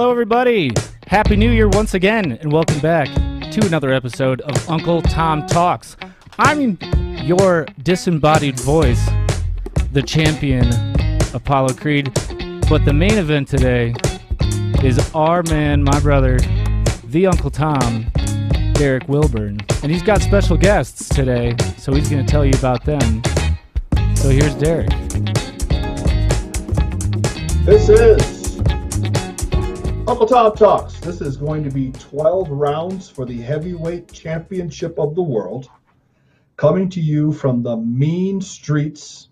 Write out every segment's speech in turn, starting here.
Hello, everybody. Happy New Year once again, and welcome back to another episode of Uncle Tom Talks. I'm your disembodied voice, the champion, Apollo Creed. But the main event today is our man, my brother, the Uncle Tom, Derek Wilburn. And he's got special guests today, so he's going to tell you about them. So here's Derek. This is Uncle Tom Talks. This is going to be 12 rounds for the heavyweight championship of the world, coming to you from the mean streets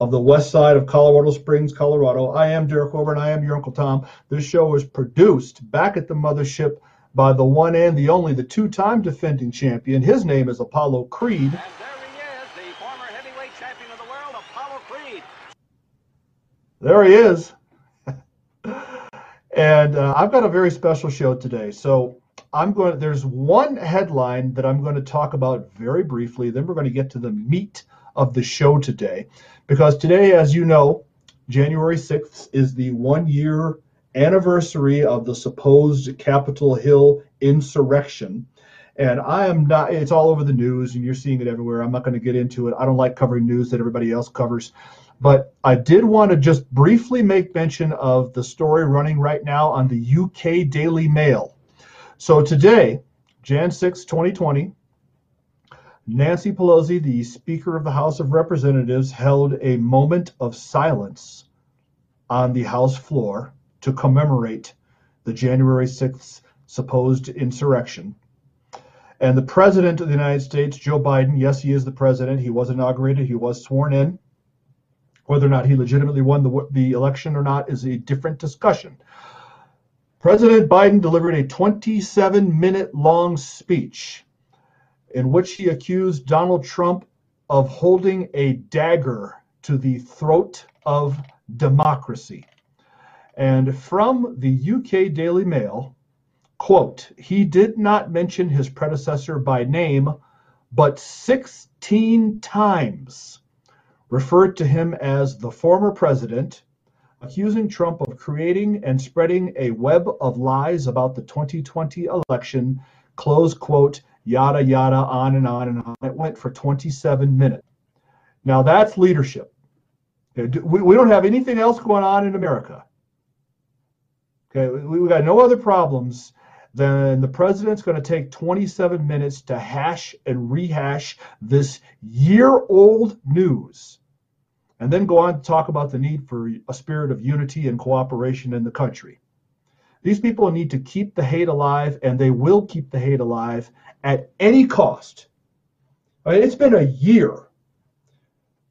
of the west side of Colorado Springs, Colorado. I am Derek Over and I am your Uncle Tom. This show is produced back at the mothership by the one and the only, the two time defending champion. His name is Apollo Creed. And there he is, the former heavyweight champion of the world, Apollo Creed. There he is. And uh, I've got a very special show today. So I'm going. There's one headline that I'm going to talk about very briefly. Then we're going to get to the meat of the show today, because today, as you know, January 6th is the one year anniversary of the supposed Capitol Hill insurrection. And I am not, it's all over the news and you're seeing it everywhere. I'm not going to get into it. I don't like covering news that everybody else covers. But I did want to just briefly make mention of the story running right now on the UK Daily Mail. So today, Jan 6, 2020, Nancy Pelosi, the Speaker of the House of Representatives, held a moment of silence on the House floor to commemorate the January 6th supposed insurrection. And the President of the United States, Joe Biden, yes, he is the President. He was inaugurated, he was sworn in. Whether or not he legitimately won the, the election or not is a different discussion. President Biden delivered a 27 minute long speech in which he accused Donald Trump of holding a dagger to the throat of democracy. And from the UK Daily Mail, quote, he did not mention his predecessor by name, but 16 times referred to him as the former president, accusing Trump of creating and spreading a web of lies about the 2020 election, close quote, yada, yada, on and on and on. It went for 27 minutes. Now that's leadership. We, don't have anything else going on in America. Okay, we, we got no other problems than the president's going to take 27 minutes to hash and rehash this year old news and then go on to talk about the need for a spirit of unity and cooperation in the country. These people need to keep the hate alive, and they will keep the hate alive at any cost. It's been a year.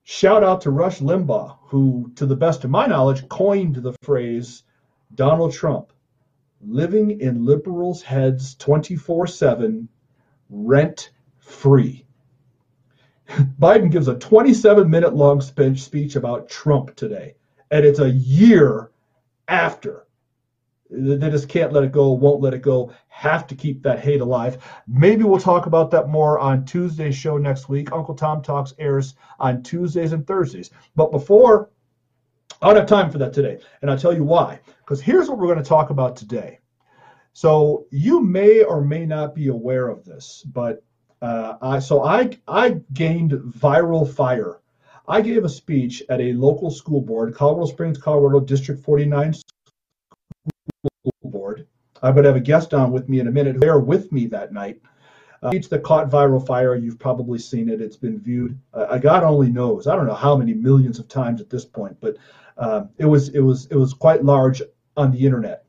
Shout out to Rush Limbaugh, who, to the best of my knowledge, coined the phrase Donald Trump living in liberals' heads 24 7, rent free. Biden gives a 27 minute long speech about Trump today, and it's a year after. They just can't let it go, won't let it go, have to keep that hate alive. Maybe we'll talk about that more on Tuesday's show next week. Uncle Tom Talks airs on Tuesdays and Thursdays. But before, I don't have time for that today, and I'll tell you why. Because here's what we're going to talk about today. So you may or may not be aware of this, but uh, I so I I gained viral fire. I gave a speech at a local school board, Colorado Springs, Colorado District 49 School Board. I'm going to have a guest on with me in a minute. They're with me that night. Uh, speech that caught viral fire. You've probably seen it. It's been viewed. Uh, God only knows. I don't know how many millions of times at this point, but uh, it was it was it was quite large on the internet.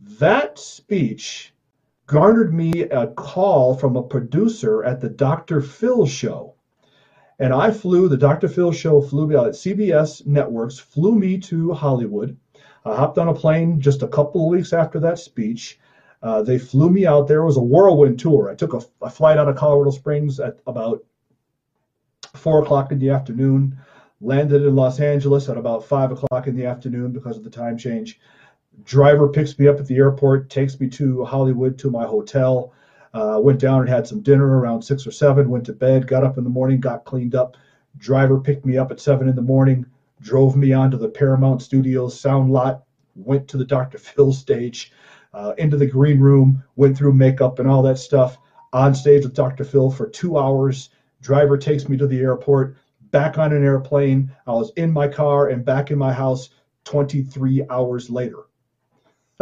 That speech garnered me a call from a producer at the Dr. Phil show. And I flew, the Dr. Phil show flew me out at CBS Networks, flew me to Hollywood. I hopped on a plane just a couple of weeks after that speech. Uh, they flew me out there. It was a whirlwind tour. I took a, a flight out of Colorado Springs at about four o'clock in the afternoon, landed in Los Angeles at about five o'clock in the afternoon because of the time change driver picks me up at the airport, takes me to Hollywood to my hotel. Uh, went down and had some dinner around six or seven. Went to bed. Got up in the morning. Got cleaned up. Driver picked me up at seven in the morning. Drove me onto the Paramount Studios sound lot. went to the Dr. Phil stage, uh, into the green room, went through makeup and all that stuff. On stage with Dr. Phil for two hours. Driver takes me to the airport, back on an airplane. I was in my car and back in my house 23 hours later.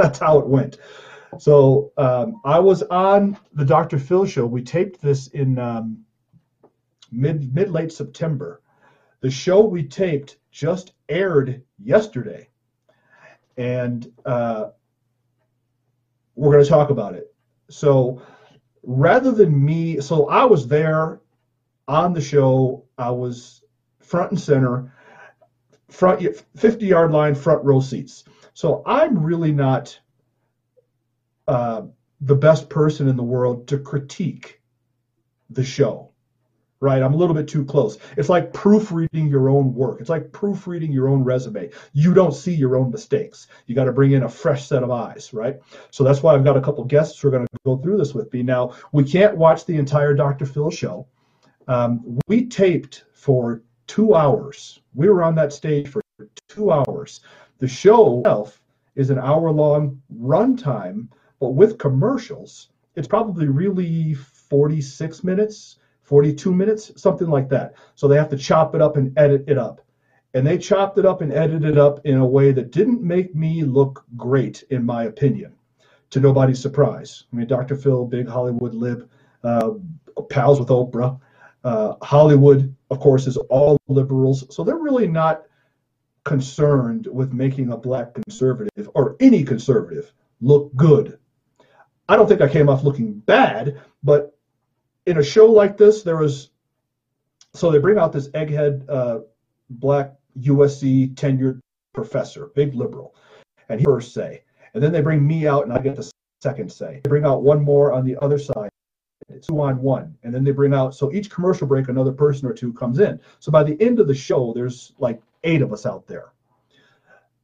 That's how it went. So um, I was on the Dr. Phil show. We taped this in um, mid mid late September. The show we taped just aired yesterday, and uh, we're going to talk about it. So rather than me, so I was there on the show. I was front and center, front 50 yard line, front row seats. So I'm really not uh, the best person in the world to critique the show, right? I'm a little bit too close. It's like proofreading your own work. It's like proofreading your own resume. You don't see your own mistakes. You got to bring in a fresh set of eyes, right? So that's why I've got a couple guests who are going to go through this with me. Now, we can't watch the entire Dr. Phil show. Um, we taped for two hours. We were on that stage for two hours. The show itself is an hour long runtime but with commercials, it's probably really 46 minutes, 42 minutes, something like that. So they have to chop it up and edit it up. And they chopped it up and edited it up in a way that didn't make me look great, in my opinion, to nobody's surprise. I mean, Dr. Phil, big Hollywood lib, uh, pals with Oprah. Uh, Hollywood, of course, is all liberals. So they're really not concerned with making a black conservative or any conservative look good I don't think I came off looking bad, but in a show like this, there was so they bring out this egghead uh, black USC tenured professor, big liberal, and he first say, and then they bring me out and I get the second say. They bring out one more on the other side, two on one, and then they bring out so each commercial break another person or two comes in. So by the end of the show, there's like eight of us out there,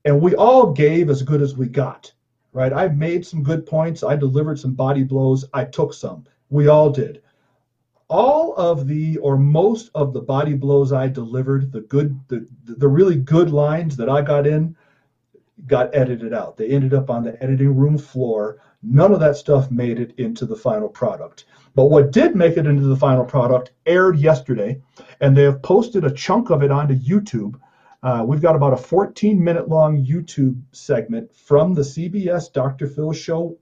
and we all gave as good as we got right? I made some good points. I delivered some body blows. I took some. We all did. All of the, or most of the body blows I delivered, the good, the, the really good lines that I got in, got edited out. They ended up on the editing room floor. None of that stuff made it into the final product. But what did make it into the final product aired yesterday, and they have posted a chunk of it onto YouTube uh, we've got about a 14 minute long YouTube segment from the CBS Dr. Phil Show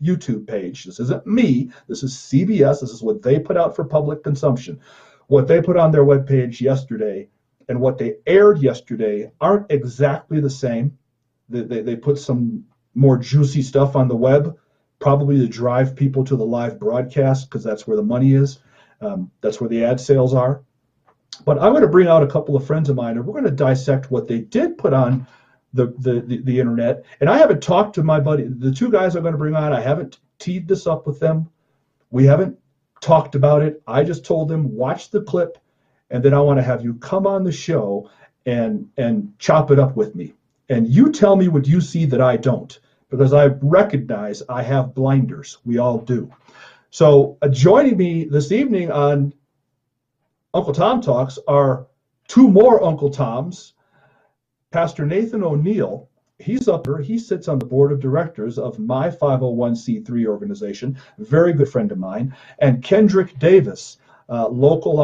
YouTube page. This isn't me, this is CBS. This is what they put out for public consumption. What they put on their webpage yesterday and what they aired yesterday aren't exactly the same. They, they, they put some more juicy stuff on the web, probably to drive people to the live broadcast because that's where the money is. Um, that's where the ad sales are. But I'm going to bring out a couple of friends of mine, and we're going to dissect what they did put on the, the, the, the internet. And I haven't talked to my buddy, the two guys I'm going to bring on, I haven't teed this up with them. We haven't talked about it. I just told them, watch the clip, and then I want to have you come on the show and and chop it up with me. And you tell me what you see that I don't, because I recognize I have blinders. We all do. So uh, joining me this evening on Uncle Tom Talks are two more Uncle Toms. Pastor Nathan O'Neill, he's up there. He sits on the board of directors of my 501c3 organization, very good friend of mine, and Kendrick Davis, uh, local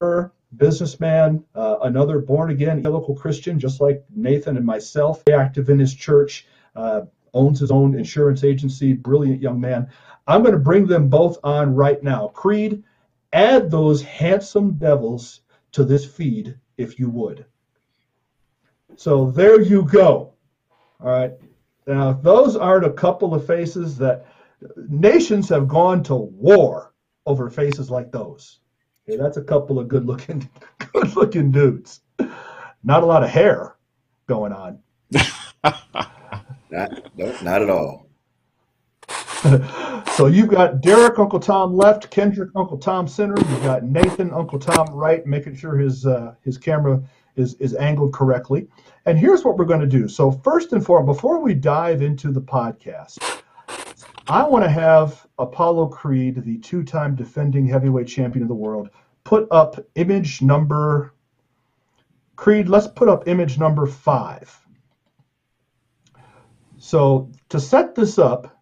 entrepreneur, businessman, uh, another born again local Christian, just like Nathan and myself, active in his church, uh, owns his own insurance agency, brilliant young man. I'm going to bring them both on right now. Creed, Add those handsome devils to this feed if you would. So there you go. All right. Now, those aren't a couple of faces that nations have gone to war over faces like those. Okay, that's a couple of good looking, good looking dudes. Not a lot of hair going on. not, no, not at all. so you've got Derek Uncle Tom left, Kendrick Uncle Tom center. You've got Nathan Uncle Tom right, making sure his uh, his camera is is angled correctly. And here's what we're going to do. So first and foremost, before we dive into the podcast, I want to have Apollo Creed, the two-time defending heavyweight champion of the world, put up image number. Creed, let's put up image number five. So to set this up,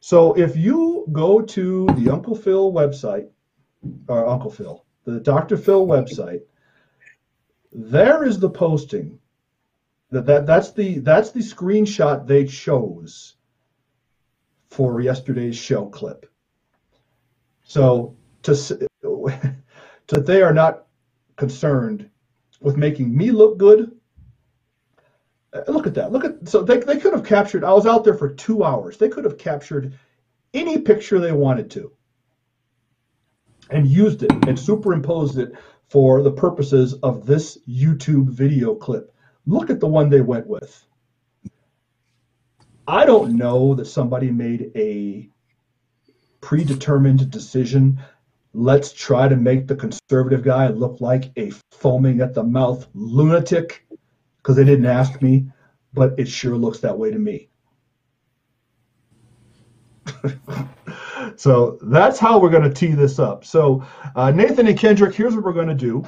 so if you go to the Uncle Phil website, or Uncle Phil, the Dr. Phil website, there is the posting. That, that that's the that's the screenshot they chose for yesterday's show clip. So to to they are not concerned with making me look good. Uh, Look at that. Look at so they they could have captured. I was out there for two hours. They could have captured any picture they wanted to and used it and superimposed it for the purposes of this YouTube video clip. Look at the one they went with. I don't know that somebody made a predetermined decision. Let's try to make the conservative guy look like a foaming at the mouth lunatic because they didn't ask me, but it sure looks that way to me. so that's how we're going to tee this up. So, uh, Nathan and Kendrick, here's what we're going to do.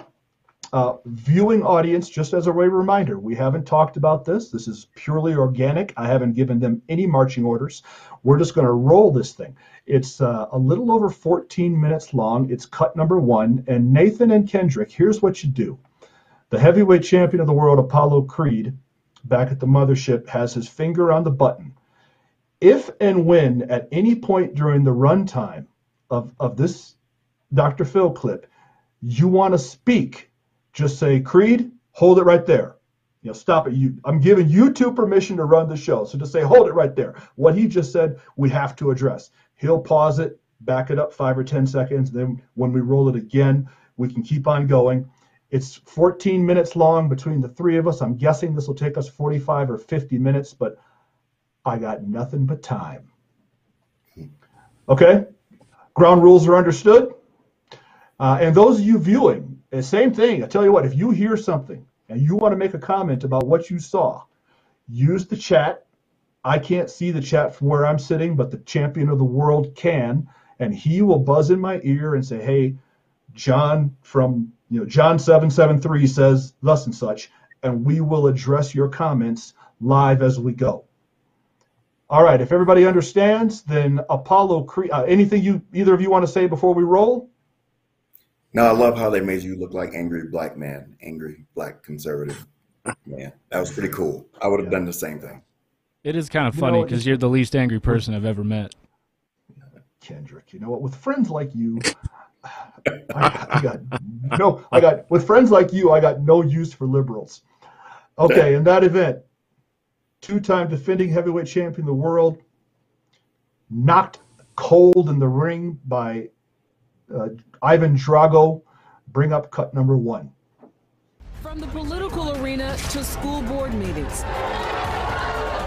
Uh, viewing audience, just as a way reminder, we haven't talked about this. This is purely organic. I haven't given them any marching orders. We're just going to roll this thing. It's uh, a little over 14 minutes long. It's cut number one. And Nathan and Kendrick, here's what you do. The heavyweight champion of the world, Apollo Creed, back at the mothership, has his finger on the button. If and when at any point during the runtime of, of this Dr. Phil clip, you want to speak, just say, Creed, hold it right there. You know, stop it. You, I'm giving you two permission to run the show. So just say, hold it right there. What he just said, we have to address. He'll pause it, back it up five or 10 seconds. Then when we roll it again, we can keep on going. It's 14 minutes long between the three of us. I'm guessing this will take us 45 or 50 minutes, but I got nothing but time. Okay? Ground rules are understood. Uh, and those of you viewing, the same thing. I tell you what, if you hear something and you want to make a comment about what you saw, use the chat. I can't see the chat from where I'm sitting, but the champion of the world can, and he will buzz in my ear and say, "Hey, John from you know John seven seven three says thus and such," and we will address your comments live as we go. All right, if everybody understands, then Apollo Creed. Uh, anything you either of you want to say before we roll? No, I love how they made you look like angry black man, angry black conservative man. That was pretty cool. I would have done the same thing. It is kind of You funny know, because it's- you're the least angry person I've ever met. Kendrick, you know what? With friends like you, I, I got no. I got with friends like you, I got no use for liberals. Okay, in that event, two-time defending heavyweight champion of the world, knocked cold in the ring by uh, Ivan Drago. Bring up cut number one. From the political arena to school board meetings,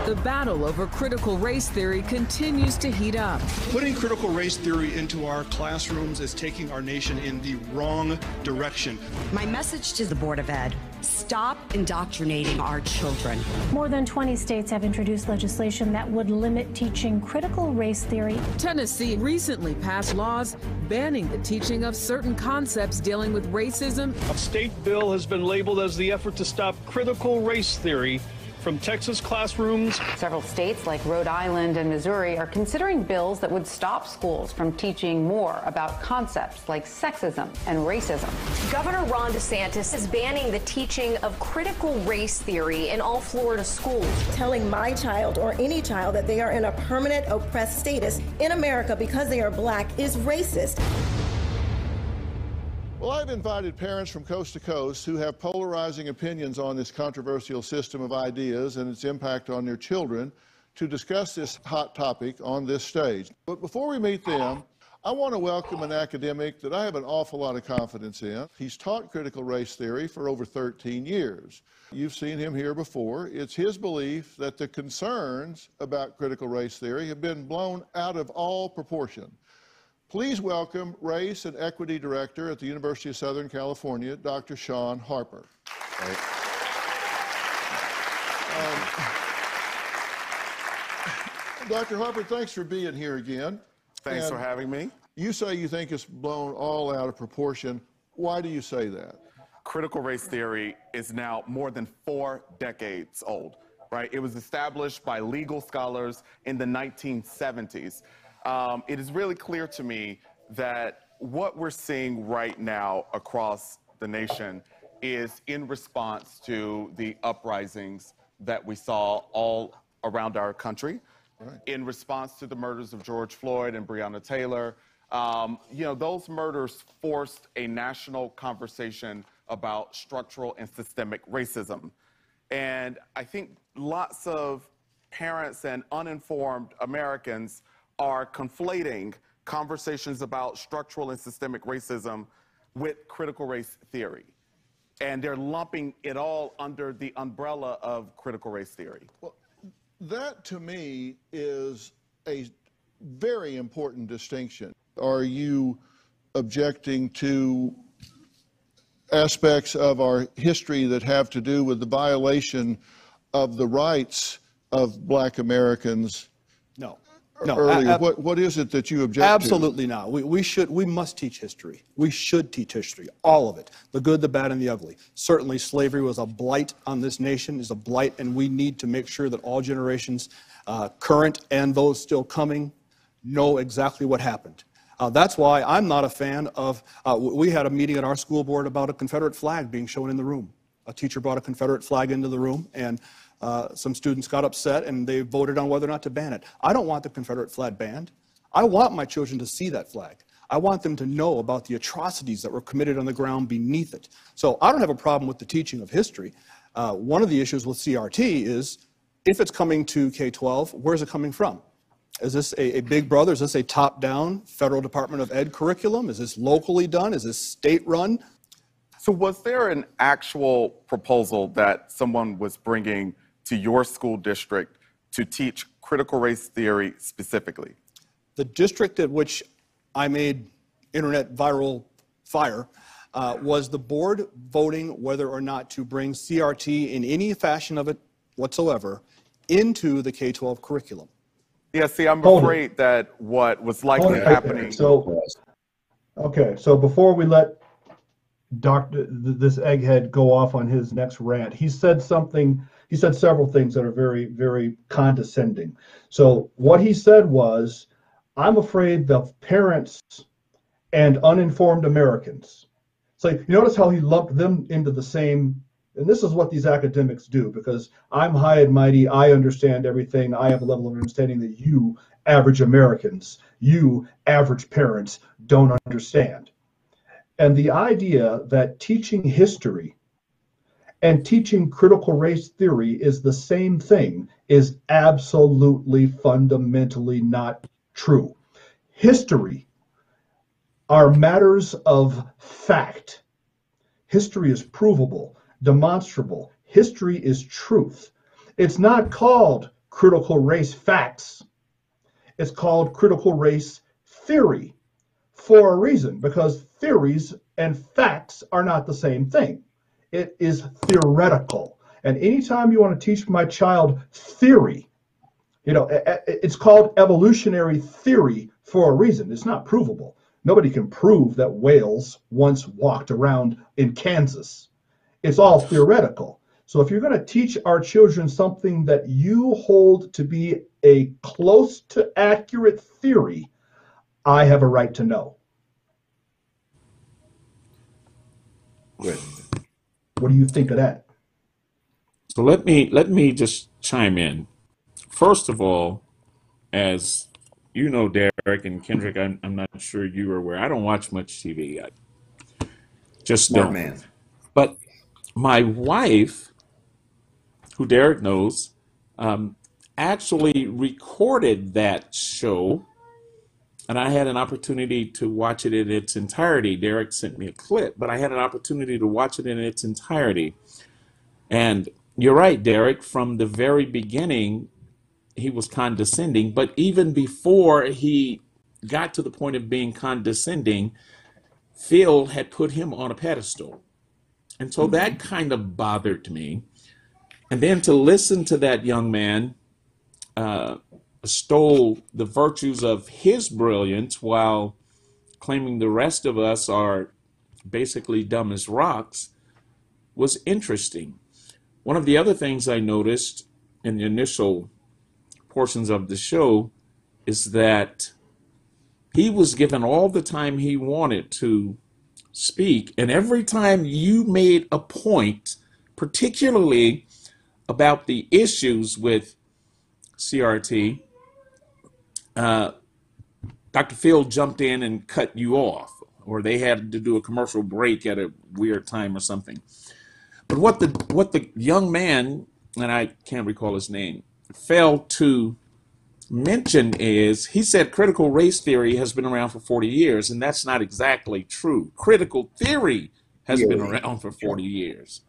the battle over critical race theory continues to heat up. Putting critical race theory into our classrooms is taking our nation in the wrong direction. My message to the Board of Ed stop indoctrinating our children. More than 20 states have introduced legislation that would limit teaching critical race theory. Tennessee recently passed laws banning the teaching of certain concepts dealing with racism A state bill has been labeled as the effort to stop critical race theory from Texas classrooms. Several states like Rhode Island and Missouri are considering bills that would stop schools from teaching more about concepts like sexism and racism. Governor Ron DeSantis is banning the teaching of critical race theory in all Florida schools. Telling my child or any child that they are in a permanent oppressed status in America because they are black is racist. Well, I've invited parents from coast to coast who have polarizing opinions on this controversial system of ideas and its impact on their children to discuss this hot topic on this stage. But before we meet them, I want to welcome an academic that I have an awful lot of confidence in. He's taught critical race theory for over 13 years. You've seen him here before. It's his belief that the concerns about critical race theory have been blown out of all proportion. Please welcome Race and Equity Director at the University of Southern California, Dr. Shaun Harper. Um, Dr. Harper, thanks for being here again. Thanks for having me. You say you think it's blown all out of proportion. Why do you say that? Critical race theory is now more than four decades old. right? It was established by legal scholars in the 1970s. Um, it is really clear to me that what we're seeing right now across the nation is in response to the uprisings that we saw all around our country, right. in response to the murders of George Floyd and Breonna Taylor. Um, you know, those murders forced a national conversation about structural and systemic racism. And I think lots of parents and uninformed Americans are conflating conversations about structural and systemic racism with critical race theory. And they're lumping it all under the umbrella of critical race theory. Well, that to me is a very important distinction. Are you objecting to aspects of our history that have to do with the violation of the rights of black Americans no. No, earlier. what, what is it that you object absolutely to? Absolutely not. We, we should we must teach history. We should teach history, all of it, the good, the bad, and the ugly. Certainly, slavery was a blight on this nation, is a blight, and we need to make sure that all generations, uh, current and those still coming, know exactly what happened. Uh, that's why I'm not a fan of. Uh, we had a meeting at our school board about a Confederate flag being shown in the room. A teacher brought a Confederate flag into the room, and uh, some students got upset and they voted on whether or not to ban it. I don't want the Confederate flag banned. I want my children to see that flag. I want them to know about the atrocities that were committed on the ground beneath it. So I don't have a problem with the teaching of history. Uh, one of the issues with CRT is if it's coming to K 12, where's it coming from? Is this a, a, big brother? Is this a top down federal Department of Ed curriculum? Is this locally done? Is this state run? So, was there an actual proposal that someone was bringing to your school district to teach critical race theory specifically? The district at which I made internet viral fire uh, was the board voting whether or not to bring CRT in any fashion of it whatsoever into the K 12 curriculum. Yeah, see, I'm Hold afraid it. that what was likely happening. So, okay, so before we let Dr. this egghead go off on his next rant, he said something he said several things that are very, very condescending. So what he said was, I'm afraid the parents and uninformed Americans. So you notice how he lumped them into the same, and this is what these academics do because I'm high and mighty, I understand everything, I have a level of understanding that you, average Americans, you, average parents, don't understand. And the idea that teaching history and teaching critical race theory is the same thing is absolutely fundamentally not true. History are matters of fact. History is provable, demonstrable. History is truth. It's not called critical race facts. It's called critical race theory for a reason, because theories and facts are not the same thing. It is theoretical. And anytime you want to teach my child theory, you know, it's called evolutionary theory for a reason. It's not provable. Nobody can prove that whales once walked around in Kansas. It's all theoretical. So if you're going to teach our children something that you hold to be a close to accurate theory, I have a right to know. Good. What do you think of that? So let me let me just chime in. First of all, as you know, Derek and Kendrick, I'm, I'm not sure you are aware. I don't watch much TV. I just Smart don't. Man. But my wife, who Derek knows, um, actually recorded that show, and I had an opportunity to watch it in its entirety. Derek sent me a clip, but I had an opportunity to watch it in its entirety. And you're right, Derek, from the very beginning, he was condescending, but even before he got to the point of being condescending, Phil had put him on a pedestal. And so that mm-hmm. kind of bothered me. And then to listen to that young man uh, stole the virtues of his brilliance while claiming the rest of us are basically dumb as rocks was interesting. One of the other things I noticed in the initial portions of the show is that he was given all the time he wanted to speak. And every time you made a point, particularly about the issues with CRT, uh, Dr. Phil jumped in and cut you off, or they had to do a commercial break at a weird time or something. But what the what the young man, and I can't recall his name, failed to mention is he said critical race theory has been around for 40 years, and that's not exactly true. Critical theory has been around for 40 years.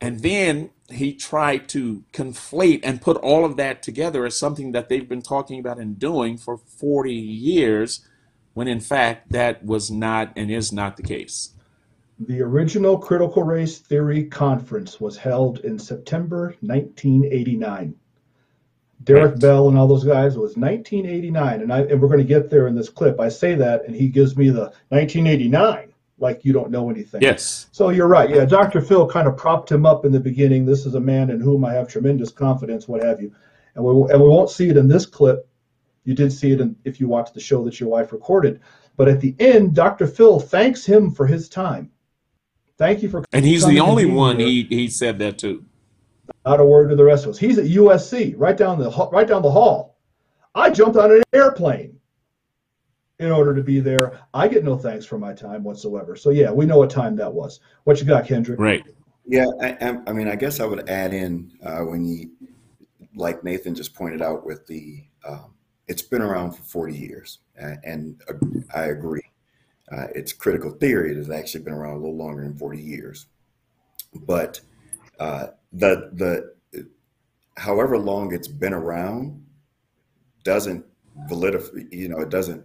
And then he tried to conflate and put all of that together as something that they've been talking about and doing for 40 years, when in fact that was not and is not the case. The original Critical Race Theory Conference was held in September 1989. Derek right. Bell and all those guys was 1989, and I and we're going to get there in this clip. I say that, and he gives me the 1989, like you don't know anything. Yes. So you're right. Yeah, Dr. Phil kind of propped him up in the beginning. This is a man in whom I have tremendous confidence, what have you, and we and we won't see it in this clip. You did see it in, if you watched the show that your wife recorded. But at the end, Dr. Phil thanks him for his time. Thank you for. And he's the only one he he said that to. Not a word to the rest of us. He's at USC, right down the right down the hall. I jumped on an airplane in order to be there. I get no thanks for my time whatsoever. So yeah, we know what time that was. What you got, Kendrick? Right. Yeah, I, I mean, I guess I would add in uh, when you, like Nathan just pointed out, with the, um, it's been around for 40 years, uh, and uh, I agree. Uh, it's critical theory. It has actually been around a little longer than 40 years, but uh, the the however long it's been around doesn't validify you know it doesn't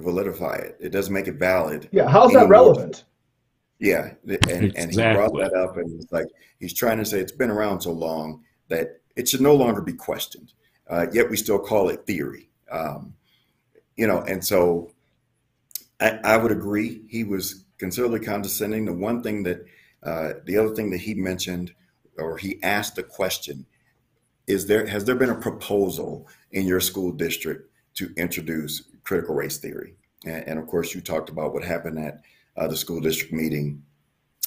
validify it. It doesn't make it valid yeah how's that relevant? Yeah and, and he brought that up and it's like he's trying to say it's been around so long that it should no longer be questioned uh, yet we still call it theory. Um, you know and so I, I, would agree. He was considerably condescending. The one thing that uh, the other thing that he mentioned or he asked the question is there has there been a proposal in your school district to introduce critical race theory and, and of course you talked about what happened at uh, the school district meeting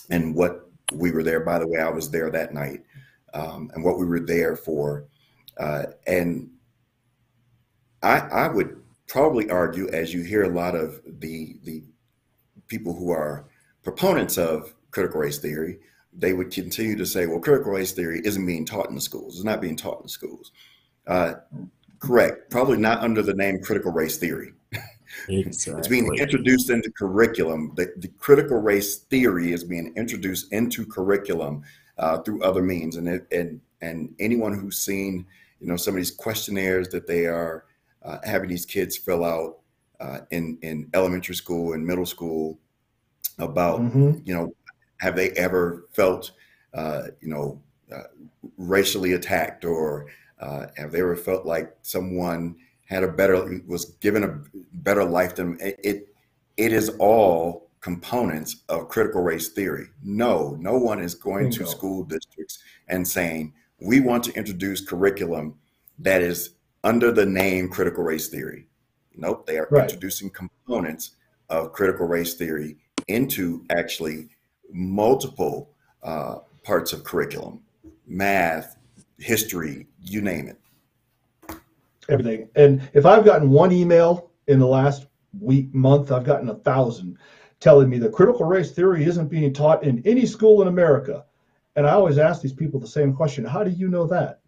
and what we were there by the way i was there that night um, and what we were there for uh, and I, I would probably argue as you hear a lot of the the people who are proponents of critical race theory they would continue to say, well, critical race theory isn't being taught in the schools. It's not being taught in the schools. Uh, correct. Probably not under the name critical race theory. Exactly. it's being introduced into curriculum. The, the, critical race theory is being introduced into curriculum uh, through other means. And, it, and, and anyone who's seen, you know, some of these questionnaires that they are uh, having these kids fill out uh, in, in elementary school and middle school about, mm-hmm. you know, have they ever felt, uh, you know, uh, racially attacked, or uh, have they ever felt like someone had a better was given a better life than it? It, it is all components of critical race theory. No, no one is going Bingo. to school districts and saying we want to introduce curriculum that is under the name critical race theory. Nope, they are right. introducing components of critical race theory into actually multiple uh, parts of curriculum math history you name it. Everything. And if i've gotten one email in the last week month i've gotten a thousand telling me that critical race theory isn't being taught in any school in america. And i always ask these people the same question how do you know that?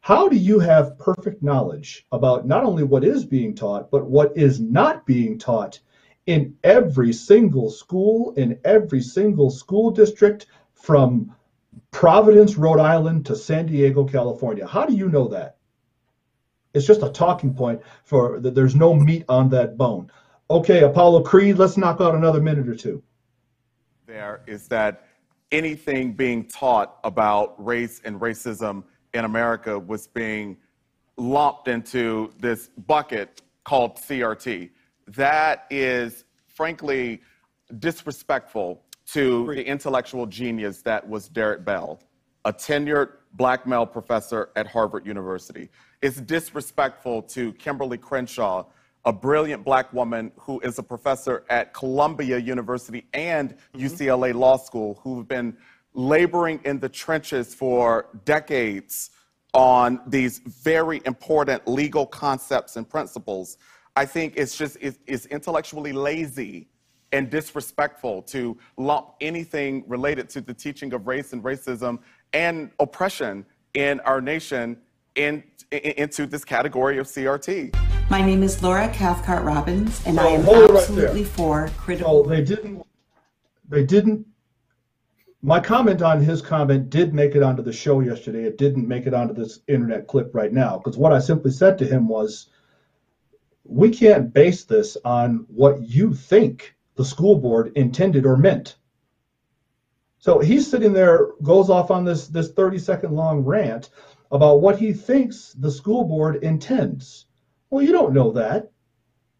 How do you have perfect knowledge about not only what is being taught but what is not being taught in every single school, in every single school district from Providence, Rhode Island to San Diego, California. How do you know that? It's just a talking point for that there's no meat on that bone. Okay, Apollo Creed, let's knock out another minute or two. There is that anything being taught about race and racism in America was being lumped into this bucket called CRT that is frankly disrespectful to the intellectual genius that was Derek Bell, a tenured black male professor at Harvard University. It's disrespectful to Kimberlé Crenshaw, a brilliant black woman who is a professor at Columbia University and mm-hmm. UCLA Law School, who've been laboring in the trenches for decades on these very important legal concepts and principles. I think it's just it's, it's intellectually lazy and disrespectful to lump anything related to the teaching of race and racism and oppression in our nation in, in, into this category of CRT. My name is Laura Cathcart Robbins, and I oh, am absolutely right for critical. Oh, they didn't. They didn't. My comment on his comment did make it onto the show yesterday. It didn't make it onto this internet clip right now because what I simply said to him was, "We can't base this on what you think the school board intended or meant." So he's sitting there, goes off on this this 30 second long rant about what he thinks the school board intends. Well, you don't know that.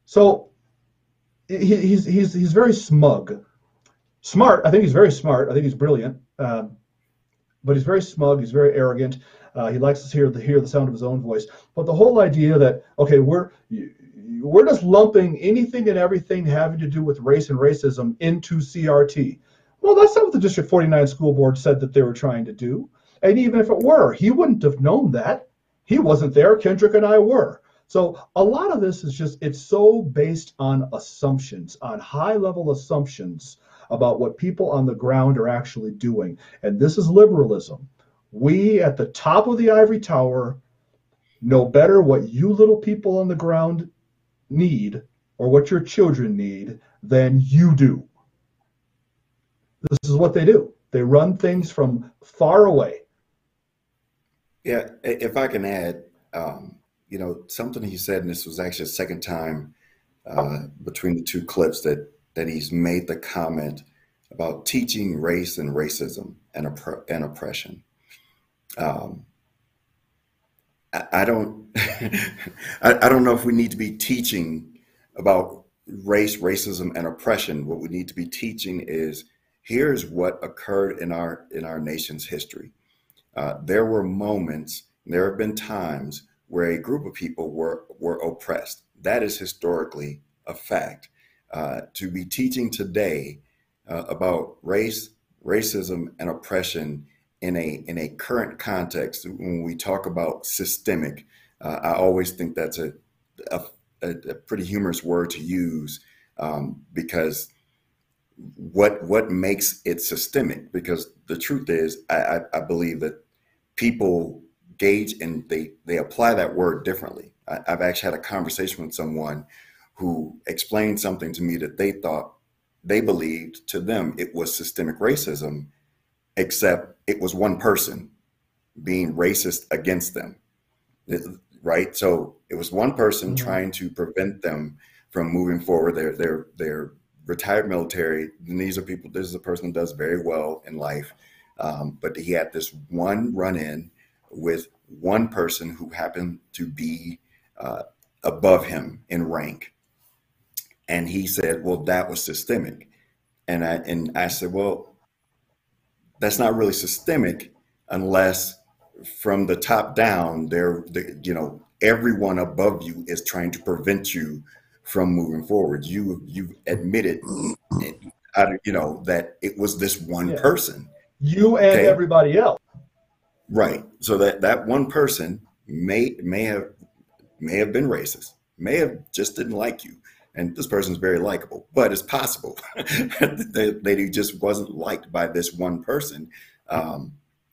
So he, he's, he's, he's very smug. Smart. I think he's very smart. I think he's brilliant. Um, but he's very smug. He's very arrogant. Uh, he likes to hear the, hear the sound of his own voice. But the whole idea that, okay, we're, we're just lumping anything and everything having to do with race and racism into CRT. Well, that's not what the District 49 school board said that they were trying to do. And even if it were, he wouldn't have known that. He wasn't there. Kendrick and I were. So a lot of this is just, it's so based on assumptions, on high level assumptions about what people on the ground are actually doing. And this is liberalism. We at the top of the ivory tower know better what you little people on the ground need or what your children need than you do. This is what they do. They run things from far away. Yeah, if I can add, um, you know, something he said, and this was actually the second time uh, between the two clips that that he's made the comment about teaching race and racism and, opp- and oppression. Um, I, don't, I don't know if we need to be teaching about race, racism, and oppression. What we need to be teaching is here's what occurred in our in our nation's history. Uh, there were moments, there have been times where a group of people were, were oppressed. That is historically a fact. Uh, to be teaching today uh, about race, racism, and oppression in a in a current context, when we talk about systemic, uh, I always think that's a, a, a pretty humorous word to use um, because what what makes it systemic? Because the truth is, I, I, I believe that people gauge and they they apply that word differently. I, have actually had a conversation with someone who explained something to me that they thought they believed to them it was systemic racism, except it was one person being racist against them. Right? So it was one person mm-hmm. trying to prevent them from moving forward. They're they're they're retired military. And these are people. This is a person who does very well in life, um, but he had this one run in with one person who happened to be uh, above him in rank. And he said, well, that was systemic. And I, and I said, well, that's not really systemic unless from the top down, there, the, you know, everyone above you is trying to prevent you from moving forward. You, you've admitted, you know, that it was this one yeah. person. You and okay? everybody else. Right. So that that one person may may have may have been racist, may have just didn't like you, and this person is very likable. But it's possible that, he just wasn't liked by this one person. Um,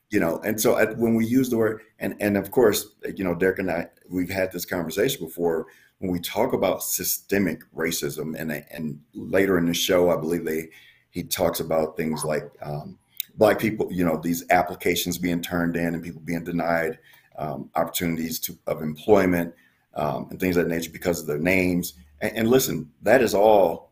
you know, and so when we use the word, and and of course, you know, Derek and I, we've had this conversation before. When we talk about systemic racism, and and later in the show, I believe they he talks about things like um, black people, you know, these applications being turned in and people being denied um, opportunities to, of employment um, and things of that nature because of their names. And, and, listen, that is all,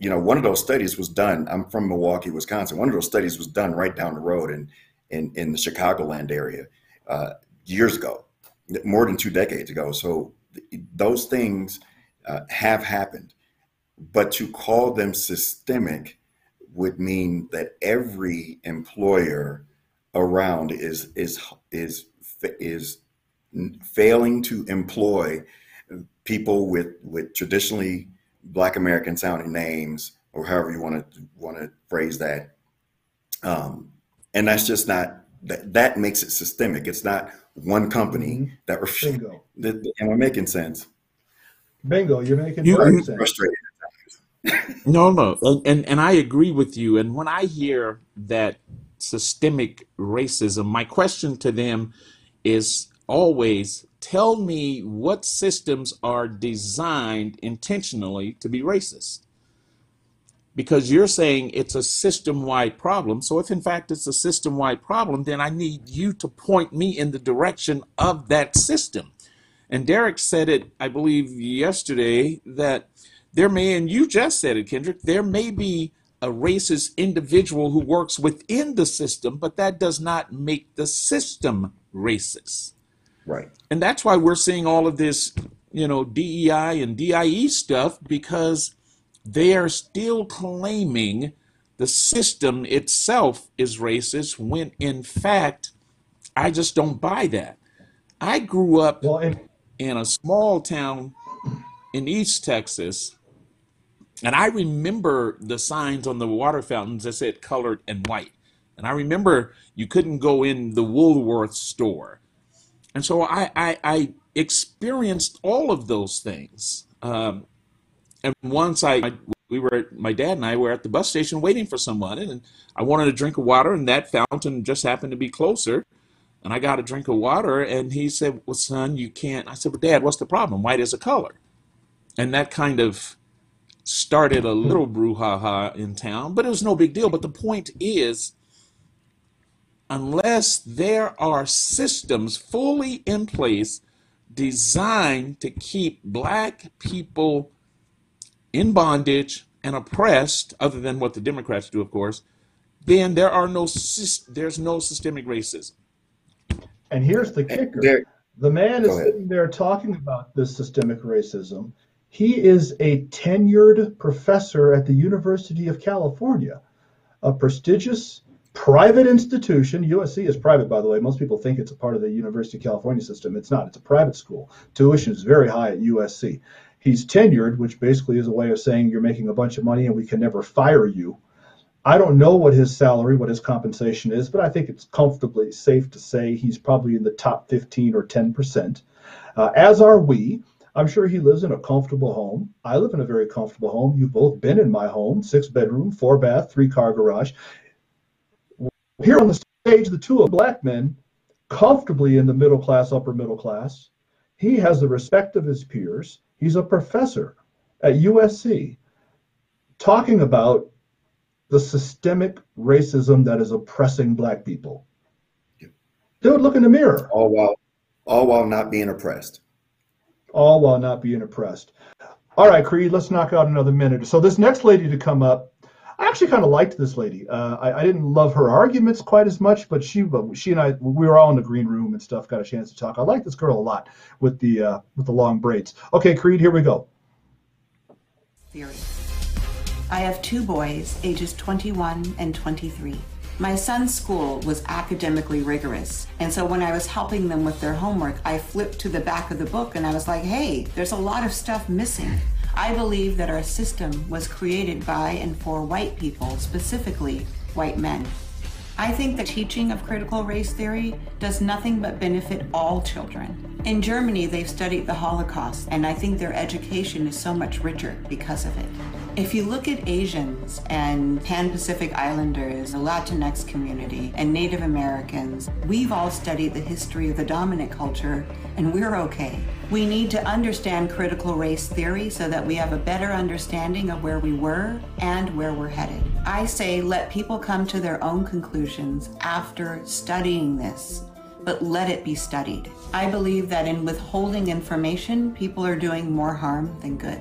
you know, one of those studies was done. I'm from Milwaukee, Wisconsin. One of those studies was done right down the road in, in, in the Chicagoland area uh, years ago, more than two decades ago. So those things uh, have happened. But to call them systemic would mean that every employer around is is is is failing to employ people with with traditionally Black American sounding names, or however you want to want to phrase that. Um, and that's just not that. That makes it systemic. It's not one company mm-hmm. that refuses. That, am I making sense? Bingo, you're making you, sense. Frustrated. no, no, and, and and I agree with you. And when I hear that systemic racism, my question to them is always tell me what systems are designed intentionally to be racist. Because you're saying it's a system wide problem. So, if in fact it's a system wide problem, then I need you to point me in the direction of that system. And Derek said it, I believe, yesterday that there may, and you just said it, Kendrick, there may be a racist individual who works within the system, but that does not make the system racist. Right. And that's why we're seeing all of this, you know, DEI and DIE stuff because they are still claiming the system itself is racist when in fact I just don't buy that. I grew up well, and- in a small town in East Texas and I remember the signs on the water fountains that said colored and white. And I remember you couldn't go in the Woolworth store and so I, I, I experienced all of those things. Um, and once I, we were, my dad and I were at the bus station waiting for someone, and I wanted a drink of water, and that fountain just happened to be closer. And I got a drink of water, and he said, "Well, son, you can't." I said, "Well, Dad, what's the problem? White is a color." And that kind of started a little brouhaha in town, but it was no big deal. But the point is, unless there are systems fully in place designed to keep black people in bondage and oppressed, other than what the Democrats do, of course, then there are no there's no systemic racism. And here's the kicker: there, the man is sitting there talking about this systemic racism. He is a tenured professor at the University of California, a prestigious private institution. USC is private, by the way. Most people think it's a part of the University of California system. It's not. It's a private school. Tuition is very high at USC. He's tenured, which basically is a way of saying you're making a bunch of money and we can never fire you. I don't know what his salary, what his compensation is, but I think it's comfortably safe to say he's probably in the top 15 or 10 percent. Uh, as are we. I'm sure he lives in a comfortable home. I live in a very comfortable home. You've both been in my home, six bedroom, four bath, three car garage. Here on the stage, the two of black men, comfortably in the middle class, upper middle class. He has the respect of his peers. He's a professor at USC talking about the systemic racism that is oppressing black people. Dude, look in the mirror. All while, all while not being oppressed. All while not being oppressed. All right, Creed, let's knock out another minute. So this next lady to come up I actually kind of liked this lady. Uh, I, I, didn't love her arguments quite as much, but she she and I we were all in the green room and stuff. Got a chance to talk. I like this girl a lot with the uh, with the long braids. Okay, Creed, here we go. Theory. I have two boys, ages 21 and 23. My son's school was academically rigorous, and so when I was helping them with their homework, I flipped to the back of the book and I was like, "Hey, there's a lot of stuff missing." I believe that our system was created by and for white people, specifically white men. I think the teaching of critical race theory does nothing but benefit all children. In Germany, they've studied the Holocaust, and I think their education is so much richer because of it. If you look at Asians and Pan Pacific Islanders, the Latinx community, and Native Americans, we've all studied the history of the dominant culture, and we're okay. We need to understand critical race theory so that we have a better understanding of where we were and where we're headed. I say let people come to their own conclusions after studying this but let it be studied. I believe that in withholding information, people are doing more harm than good.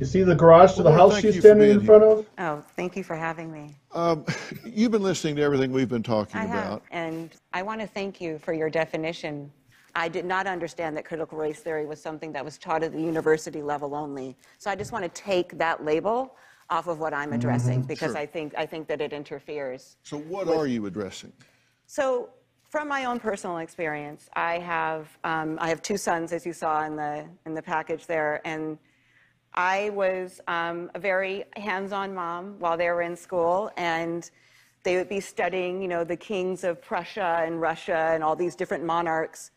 You see the garage to the well, house she's standing in front of? Oh, thank you for having me. Um, you've been listening to everything we've been talking I about. Have, and I want to thank you for your definition. I did not understand that critical race theory was something that was taught at the university level only. So I just want to take that label off of what I'm addressing Mhm. because Sure. I think I think that it interferes. So what with- are you addressing? So, from my own personal experience, I have um, I have two sons, as you saw in the in the package there, and I was um, a very hands-on mom while they were in school, and they would be studying, you know, the kings of Prussia and Russia and all these different monarchs.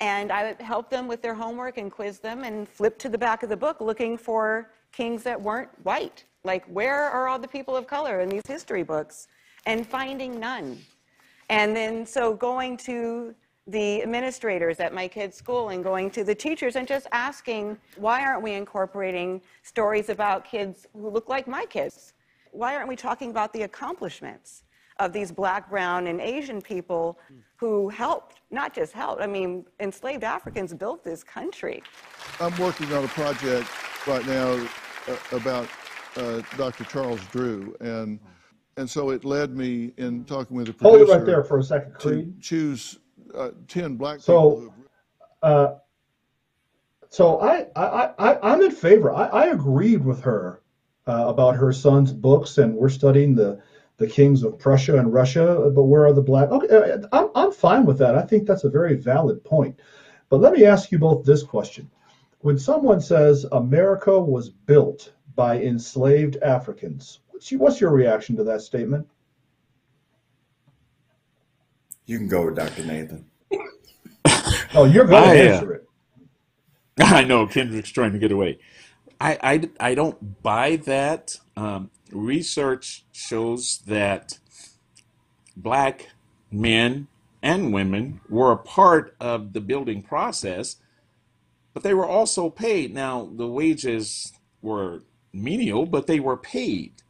And I would help them with their homework and quiz them and flip to the back of the book looking for kings that weren't white. Like, where are all the people of color in these history books? And finding none. And then, so going to the administrators at my kids' school and going to the teachers and just asking, why aren't we incorporating stories about kids who look like my kids? Why aren't we talking about the accomplishments of these black, brown, and Asian people who helped, not just helped, I mean, enslaved Africans built this country. I'm working on a project right now uh, about uh, Dr. Charles Drew, and and so it led me in talking with the producer. Hold producer. it right there for a second, Creed. to choose uh, ten black people. So, uh, so I, I, I, I'm in favor. I, I agreed with her uh, about her son's books, and we're studying the the kings of Prussia and Russia. But where are the black? Okay, uh, I'm I'm fine with that. I think that's a very valid point. But let me ask you both this question: When someone says America was built by enslaved Africans, what's what's your reaction to that statement? You can go with Dr. Nathan. Oh, you're going to I, uh, answer it. I know Kendrick's trying to get away. I, I, I don't buy that. Um, research shows that black men and women were a part of the building process, but they were also paid. Now, the wages were menial, but they were paid.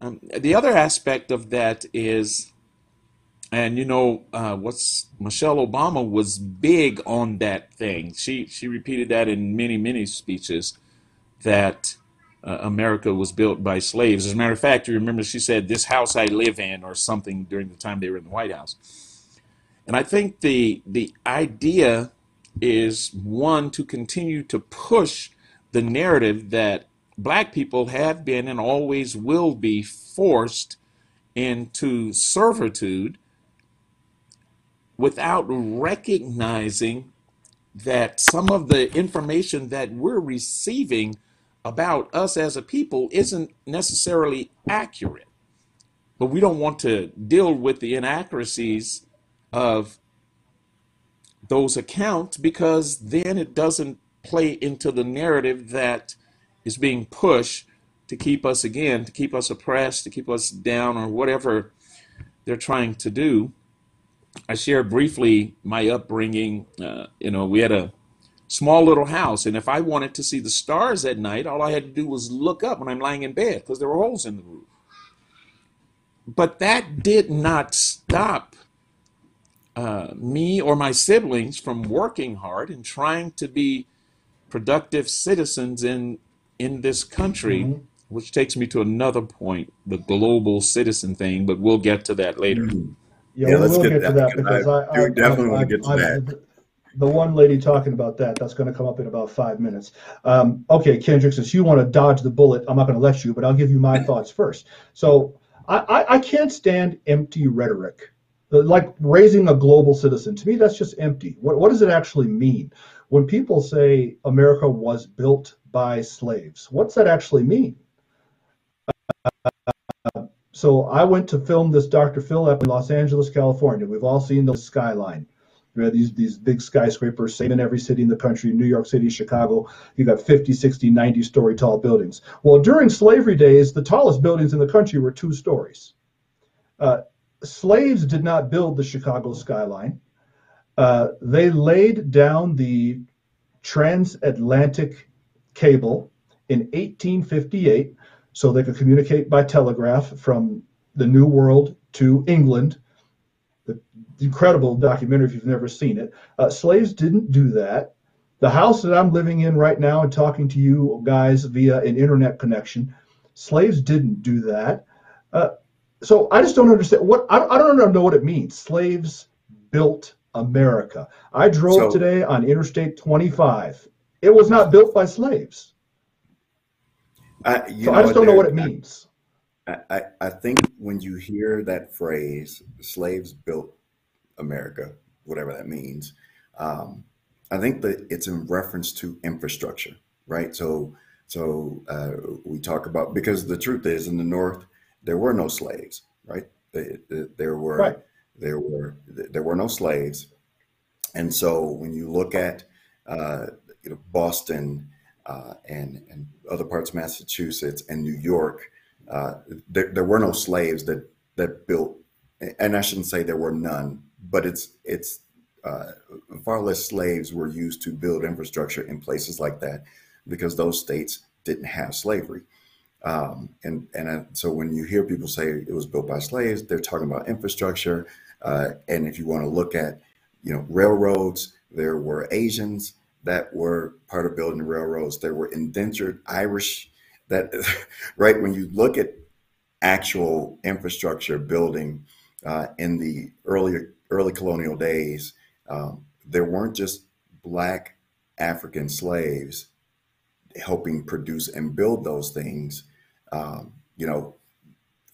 Um, the other aspect of that is, and you know, uh, what's Michelle Obama was big on that thing. She she repeated that in many many speeches that uh, America was built by slaves. As a matter of fact, you remember she said, "This house I live in," or something during the time they were in the White House. And I think the the idea is one to continue to push the narrative that black people have been and always will be forced into servitude without recognizing that some of the information that we're receiving about us as a people isn't necessarily accurate. But we don't want to deal with the inaccuracies of those accounts because then it doesn't play into the narrative that is being pushed to keep us again, to keep us oppressed, to keep us down, or whatever they're trying to do. I shared briefly my upbringing. Uh, you know, we had a small little house, and if I wanted to see the stars at night, all I had to do was look up when I'm lying in bed because there were holes in the roof. But that did not stop uh, me or my siblings from working hard and trying to be productive citizens in in this country, Mhm. which takes me to another point, the global citizen thing. But we'll get to that later. Yeah, Yeah, we let's will get get to that that because I I, I, definitely I, wanna get to that. the- one lady talking about that, that's going to come up in about five minutes. Um, okay, Kendrick, since you want to dodge the bullet, I'm not going to let you, but I'll give you my thoughts first. So I, I, I can't stand empty rhetoric, like raising a global citizen. To me, that's just empty. What, what does it actually mean? When people say America was built by slaves, what's that actually mean? So I went to film this Dr. Phil up in Los Angeles, California. We've all seen the skyline. You know, these these big skyscrapers, same in every city in the country, New York City, Chicago. You got 50, 60, 90 story tall buildings. Well, during slavery days, the tallest buildings in the country were two stories. Uh, slaves did not build the Chicago skyline. Uh, they laid down the transatlantic cable in 1858 so they could communicate by telegraph from the New World to England. The incredible documentary, if you've never seen it. Uh, slaves didn't do that. The house that I'm living in right now and talking to you guys via an internet connection, slaves didn't do that. Uh, so I just don't understand what I, I don't know what it means. Slaves built America. I drove So- today on Interstate 25. It was not built by slaves. I, so I just don't know what it means. I, I think when you hear that phrase, slaves built America, whatever that means, um, I think that it's in reference to infrastructure, right? So, so uh, we talk about because the truth is, in the North, there were no slaves, right? They, they, there were right. there were there were no slaves, and so when you look at uh, you know, Boston uh, and and other parts of Massachusetts and New York, uh, there, there were no slaves that that built, and I shouldn't say there were none, but it's it's uh, far less slaves were used to build infrastructure in places like that because those states didn't have slavery. Um, and and I, so when you hear people say it was built by slaves, they're talking about infrastructure. Uh, and if you want to look at, you know, railroads, there were Asians that were part of building railroads. There were indentured Irish that, right? When you look at actual infrastructure building uh, in the early early colonial days, um, there weren't just black African slaves helping produce and build those things. Um, you know,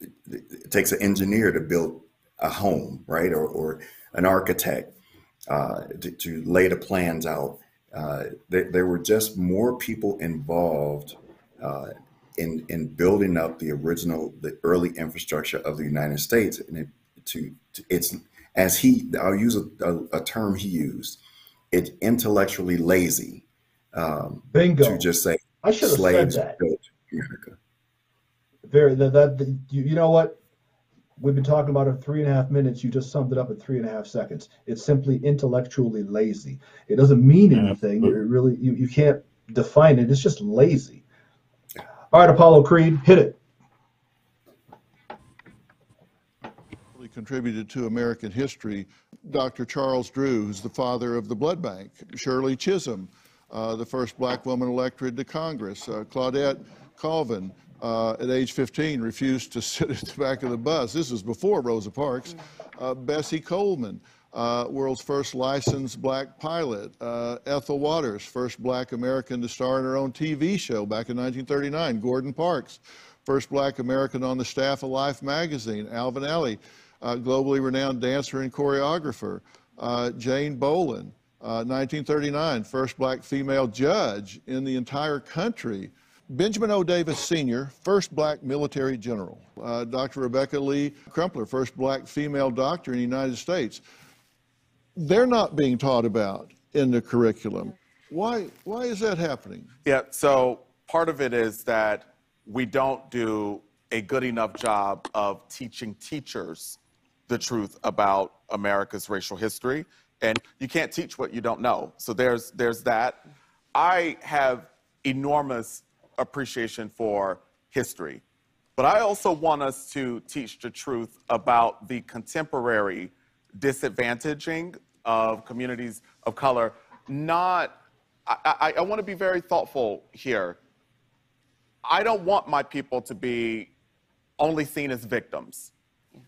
it, it, takes an engineer to build a home, right, or, or an architect uh, to, to, lay the plans out. Uh, there, there, were just more people involved uh, in in building up the original, the early infrastructure of the United States, and it, to, to it's as he, I'll use a, a, a term he used, it's intellectually lazy um, Bingo. to just say I should have said that. America. Very that, that you, you know what we've been talking about it three and a half minutes. You just summed it up in three and a half seconds. It's simply intellectually lazy. It doesn't mean anything. It really you, you can't define it. It's just lazy. All right, Apollo Creed, hit it. contributed to American history. Dr. Charles Drew, who's the father of the blood bank, Shirley Chisholm, uh, the first black woman elected to Congress, uh, Claudette Colvin, uh, at age 15, refused to sit at the back of the bus. This was before Rosa Parks. Uh, Bessie Coleman, uh, world's first licensed black pilot. Uh, Ethel Waters, first black American to star in her own TV show back in 1939. Gordon Parks, first black American on the staff of Life magazine. Alvin Ailey, uh, globally renowned dancer and choreographer. Uh, Jane Bolin, 1939, uh, first black female judge in the entire country. Benjamin O. Davis Sr., first black military general. Uh, Dr. Rebecca Lee Crumpler, first black female doctor in the United States. They're not being taught about in the curriculum. Why, why is that happening? Yeah, so part of it is that we don't do a good enough job of teaching teachers the truth about America's racial history. And you can't teach what you don't know. So there's, there's that. I have enormous appreciation for history, but I also want us to teach the truth about the contemporary disadvantaging of communities of color. Not, I, I, I want to be very thoughtful here. I don't want my people to be only seen as victims.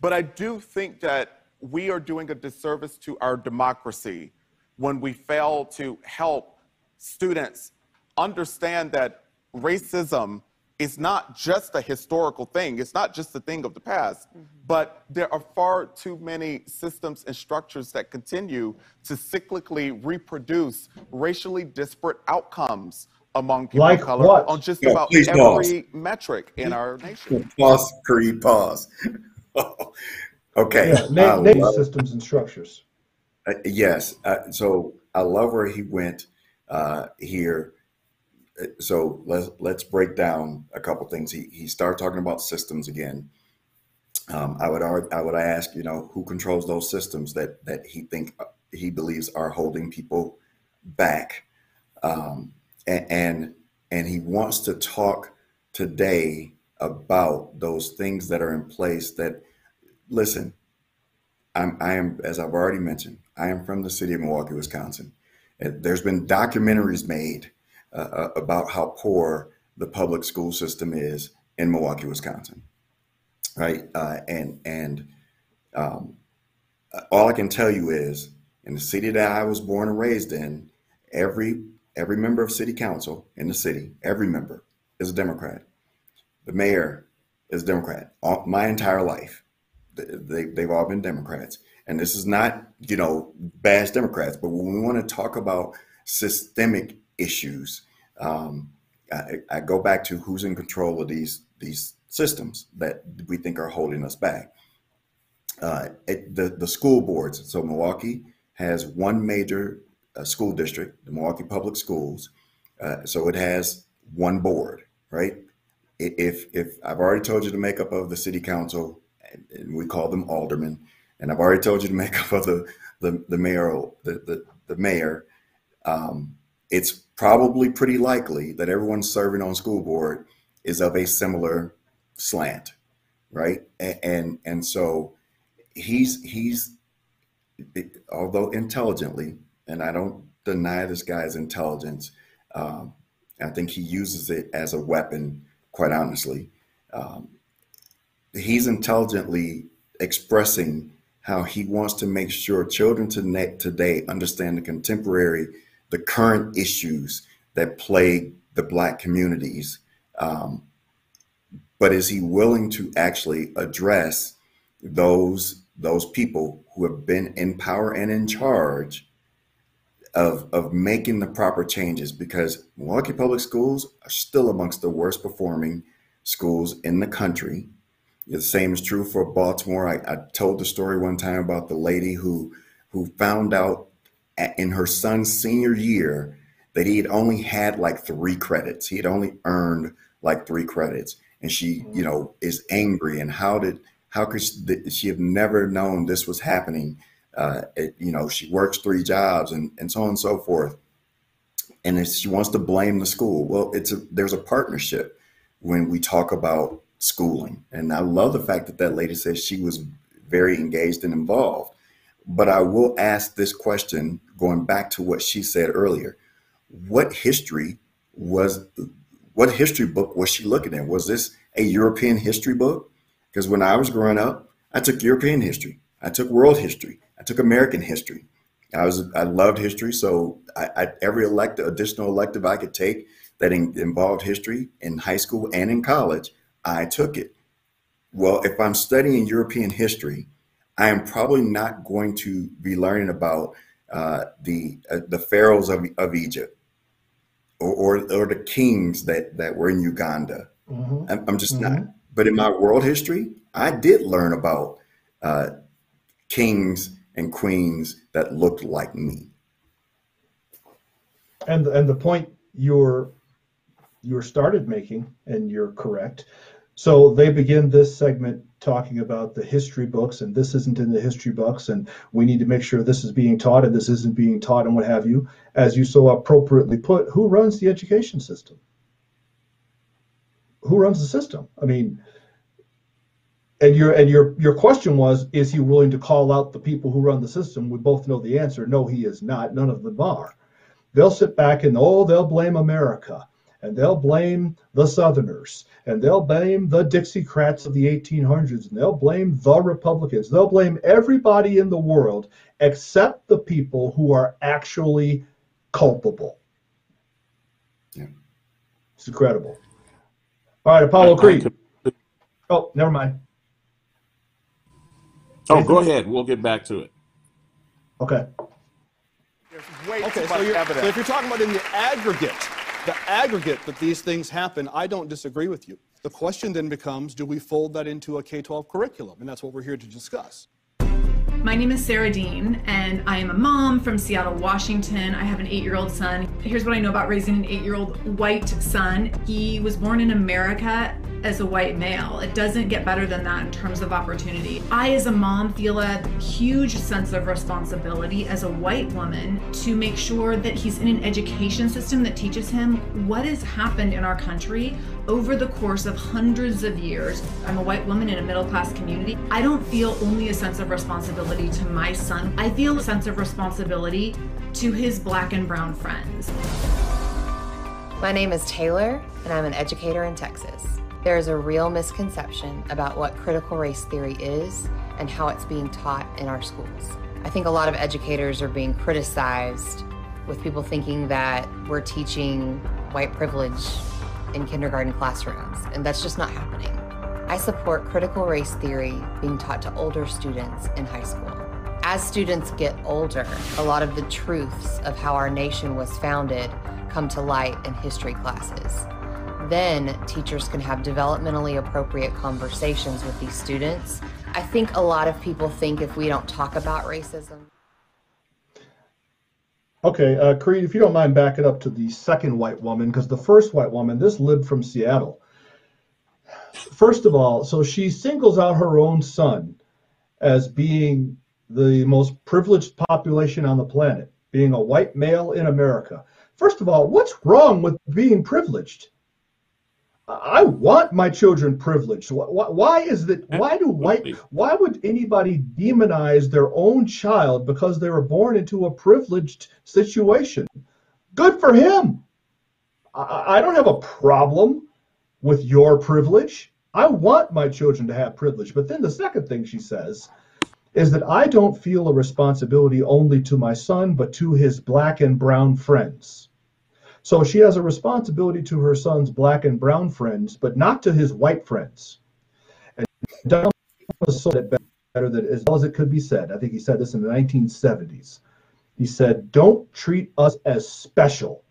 But I do think that we are doing a disservice to our democracy when we fail to help students understand that racism is not just a historical thing, it's not just a thing of the past, mm-hmm. but there are far too many systems and structures that continue to cyclically reproduce racially disparate outcomes among people like of color what? on just about every pause. metric in our nation. Pause, Creed, pause. okay. Yeah, name, name systems and structures. Uh, yes. Uh, so I love where he went uh, here. So let's let's break down a couple things. He he started talking about systems again. Um, I would I would ask you know who controls those systems that that he think uh, he believes are holding people back, um, and, and and he wants to talk today about those things that are in place that listen I'm, I am as I've already mentioned I am from the city of Milwaukee Wisconsin there's been documentaries made uh, uh, about how poor the public school system is in Milwaukee Wisconsin right uh, and and um, all I can tell you is in the city that I was born and raised in every every member of city council in the city every member is a Democrat the mayor is a Democrat all, my entire life. They, they've all been Democrats. And this is not, you know, bash Democrats, but when we want to talk about systemic issues, um, I, I, go back to who's in control of these these systems that we think are holding us back. Uh, it, the the school boards. So Milwaukee has one major uh, school district, the Milwaukee Public Schools. Uh, so it has one board, right? If if I've already told you the makeup of the city council, and we call them aldermen, and I've already told you the makeup of the the, the mayor the the, the mayor. Um, it's probably pretty likely that everyone serving on school board is of a similar slant, right? And and, and so he's he's although intelligently, and I don't deny this guy's intelligence. Um, I think he uses it as a weapon, quite honestly. Um, he's intelligently expressing how he wants to make sure children today understand the contemporary, the current issues that plague the Black communities. Um, but is he willing to actually address those those people who have been in power and in charge of of making the proper changes? Because Milwaukee Public Schools are still amongst the worst performing schools in the country. The same is true for Baltimore. I, I told the story one time about the lady who who found out in her son's senior year that he had only had like three credits. He had only earned like three credits, and she, you know, is angry. And how did how could she, have never known this was happening? Uh, it, you know, she works three jobs and and so on and so forth. And she wants to blame the school. Well, it's a there's a partnership when we talk about schooling. And I love the fact that that lady says she was very engaged and involved. But I will ask this question going back to what she said earlier. What history was what history book was she looking at? Was this a European history book? Because when I was growing up, I took European history, I took world history, I took American history. I was I loved history, so I, I every elect additional elective I could take that in, involved history in high school and in college, I took it. Well, if I'm studying European history, I am probably not going to be learning about uh, the uh, the pharaohs of, of Egypt or, or, or the kings that that were in Uganda. Mm-hmm. I'm, I'm, just mm-hmm. not. But in my world history, I did learn about uh, kings and queens that looked like me. And and the point you're you're started making, and you're correct, so they begin this segment talking about the history books, and this isn't in the history books, and we need to make sure this is being taught and this isn't being taught, and what have you. As you so appropriately put, who runs the education system? Who runs the system? I mean, and your and your your question was, is he willing to call out the people who run the system? We both know the answer. No, he is not. None of them are. They'll sit back and oh, they'll blame America and they'll blame the Southerners, and they'll blame the Dixiecrats of the 1800s, and they'll blame the Republicans. They'll blame everybody in the world except the people who are actually culpable. Yeah. It's incredible. All right, Apollo Creed. Oh, never mind. Oh, go ahead. We'll get back to it. Okay. okay, so, so if you're talking about in the aggregate, the aggregate that these things happen, I don't disagree with you. The question then becomes do we fold that into a K 12 curriculum? And that's what we're here to discuss. My name is Sarah Dean, and I am a mom from Seattle, Washington. I have an eight year old son. Here's what I know about raising an eight year old white son he was born in America as a white male. It doesn't get better than that in terms of opportunity. I, as a mom, feel a huge sense of responsibility as a white woman to make sure that he's in an education system that teaches him what has happened in our country over the course of hundreds of years. I'm a white woman in a middle class community. I don't feel only a sense of responsibility to my son, I feel a sense of responsibility to his black and brown friends. My name is Taylor, and I'm an educator in Texas. There is a real misconception about what critical race theory is and how it's being taught in our schools. I think a lot of educators are being criticized with people thinking that we're teaching white privilege in kindergarten classrooms, and that's just not happening. I support critical race theory being taught to older students in high school. As students get older, a lot of the truths of how our nation was founded come to light in history classes. Then teachers can have developmentally appropriate conversations with these students. I think a lot of people think if we don't talk about racism. Okay, uh, Creed, if you don't mind backing up to the second white woman, because the first white woman, this lived from Seattle. First of all, so she singles out her own son as being the most privileged population on the planet, being a white male in America. First of all, what's wrong with being privileged? I want my children privileged. Why is that? Why do white? Why would anybody demonize their own child because they were born into a privileged situation? Good for him. I don't have a problem with your privilege. I want my children to have privilege. But then the second thing she says is that I don't feel a responsibility only to my son, but to his black and brown friends. So she has a responsibility to her son's black and brown friends, but not to his white friends. And Donald said it better than as well as it could be said. I think he said this in the 1970s. He said, "Don't treat us as special.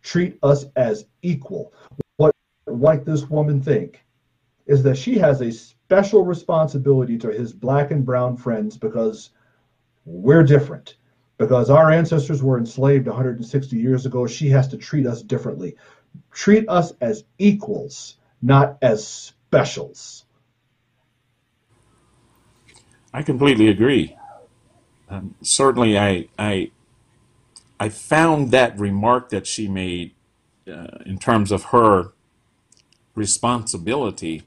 Treat us as equal." What like this woman think is that she has a special responsibility to his black and brown friends because we're different because our ancestors were enslaved 160 years ago, she has to treat us differently. Treat us as equals, not as specials. I completely agree. Um, certainly, I, I, I found that remark that she made uh, in terms of her responsibility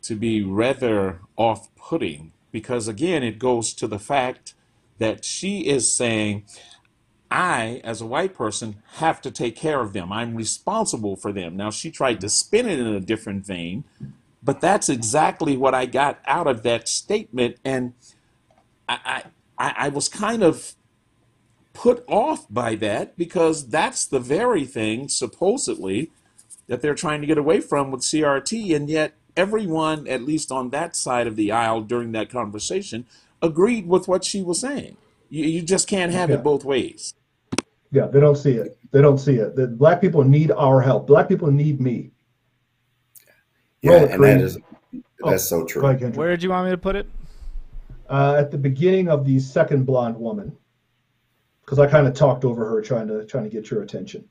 to be rather off putting because, again, it goes to the fact that she is saying, I, as a white person, have to take care of them. I'm responsible for them. Now, she tried to spin it in a different vein, but that's exactly what I got out of that statement. And I, I, I was kind of put off by that because that's the very thing, supposedly, that they're trying to get away from with CRT. And yet, everyone, at least on that side of the aisle during that conversation, agreed with what she was saying. You, you just can't have yeah. it both ways. Yeah, they don't see it. They don't see it. The black people need our help. Black people need me. Yeah, and that is that's oh, so true. Ahead, Where did you want me to put it? Uh, at the beginning of the second blonde woman, because I kind of talked over her, trying to trying to get your attention.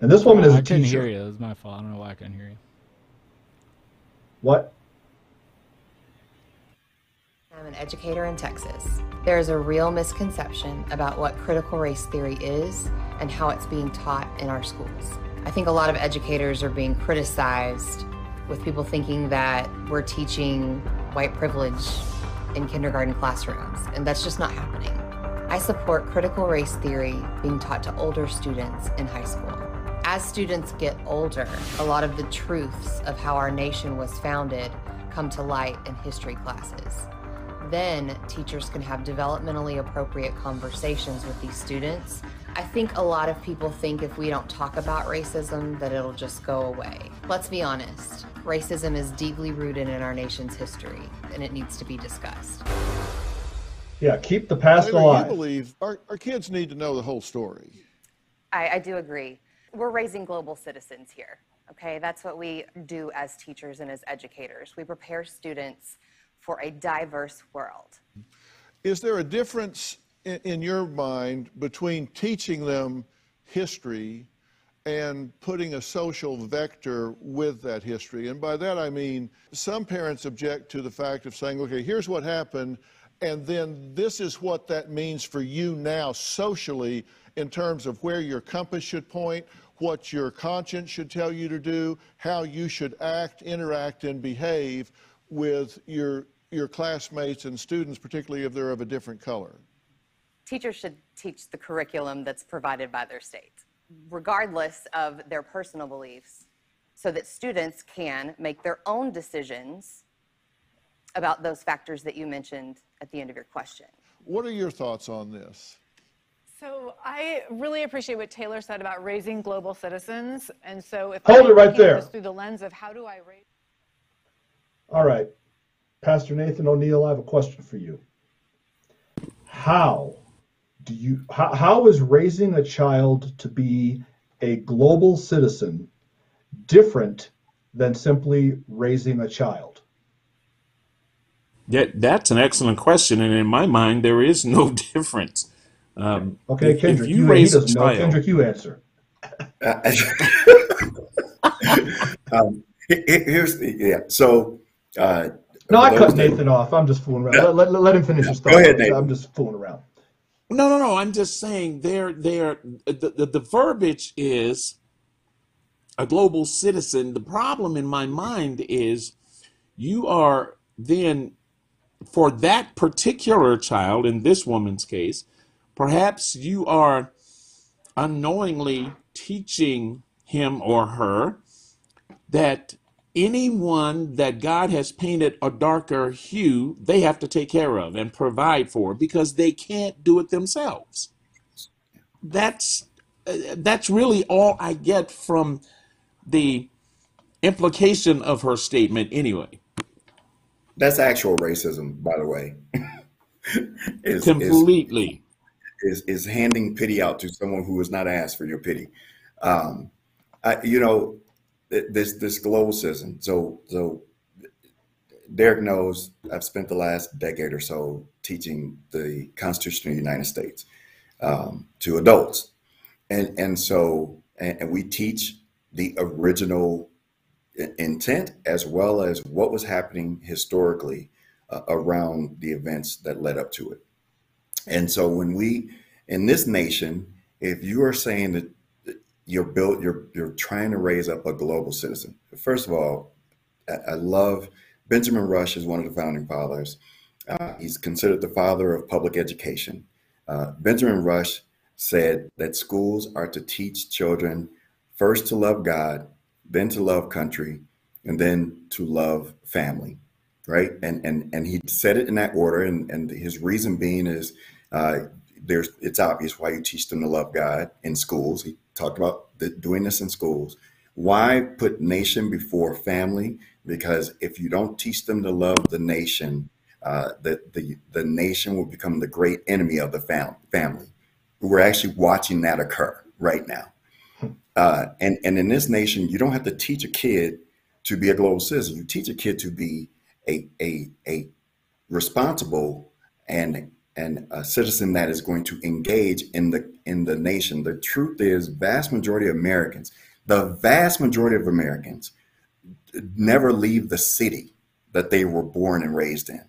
And this woman is a I couldn't teacher. hear you. It was my fault. I don't know why I couldn't hear you. What? I'm an educator in Texas. There is a real misconception about what critical race theory is and how it's being taught in our schools. I think a lot of educators are being criticized with people thinking that we're teaching white privilege in kindergarten classrooms, and that's just not happening. I support critical race theory being taught to older students in high school. As students get older, a lot of the truths of how our nation was founded come to light in history classes. Then teachers can have developmentally appropriate conversations with these students. I think a lot of people think if we don't talk about racism, that it'll just go away. Let's be honest racism is deeply rooted in our nation's history, and it needs to be discussed. Yeah, keep the past Taylor, alive. I believe our, our kids need to know the whole story. I, I do agree. We're raising global citizens here. Okay, that's what we do as teachers and as educators. We prepare students for a diverse world. Is there a difference in, in your mind between teaching them history and putting a social vector with that history? And by that I mean some parents object to the fact of saying, okay, here's what happened, and then this is what that means for you now socially in terms of where your compass should point, what your conscience should tell you to do, how you should act, interact, and behave with your your classmates and students, particularly if they're of a different color? Teachers should teach the curriculum that's provided by their state, regardless of their personal beliefs, so that students can make their own decisions about those factors that you mentioned at the end of your question. What are your thoughts on this? So I really appreciate what Taylor said about raising global citizens. And so if hold I it right there through the lens of how do I raise. All right, Pastor Nathan O'Neill, I have a question for you. How do you how, how is raising a child to be a global citizen different than simply raising a child? Yeah, that's an excellent question, and in my mind, there is no difference. Um, okay, if, Kendrick, if you, you raise a child, Kendrick, you answer. um, here's the, yeah. So uh, no, I cut Nathan off. I'm just fooling around. Yeah. Let, let, let, him finish his thought. Go ahead, Nathan. I'm just fooling around. No, no, no. I'm just saying there, there. The, the, the verbiage is a global citizen. The problem in my mind is you are then for that particular child in this woman's case, perhaps you are unknowingly teaching him or her that anyone that God has painted a darker hue, they have to take care of and provide for because they can't do it themselves. That's uh, that's really all I get from the implication of her statement anyway. That's actual racism, by the way. is, Completely. Is, is, is handing pity out to someone who has not asked for your pity. Um, I, you know, this this global system. So so Derek knows I've spent the last decade or so teaching the Constitution of the United States um, to adults, and and so and, and, we teach the original intent as well as what was happening historically uh, around the events that led up to it. And so when we in this nation, if you are saying that you're built you're you're trying to raise up a global citizen. First of all i, love benjamin rush is one of the founding fathers. Uh, he's considered the father of public education. Uh, benjamin rush said that schools are to teach children first to love god then to love country and then to love family right? And and and he said it in that order and and his reason being is uh, there's it's obvious why you teach them to love god in schools. He talked about the, doing this in schools. Why put nation before family? Because if you don't teach them to love the nation, uh, the, the, the nation will become the great enemy of the fam- family. We're actually watching that occur right now. Uh, and, and in this nation, you don't have to teach a kid to be a global citizen. You teach a kid to be a, a, a responsible and and a citizen that is going to engage in the in the nation. The truth is, vast majority of Americans, the vast majority of Americans, never leave the city that they were born and raised in.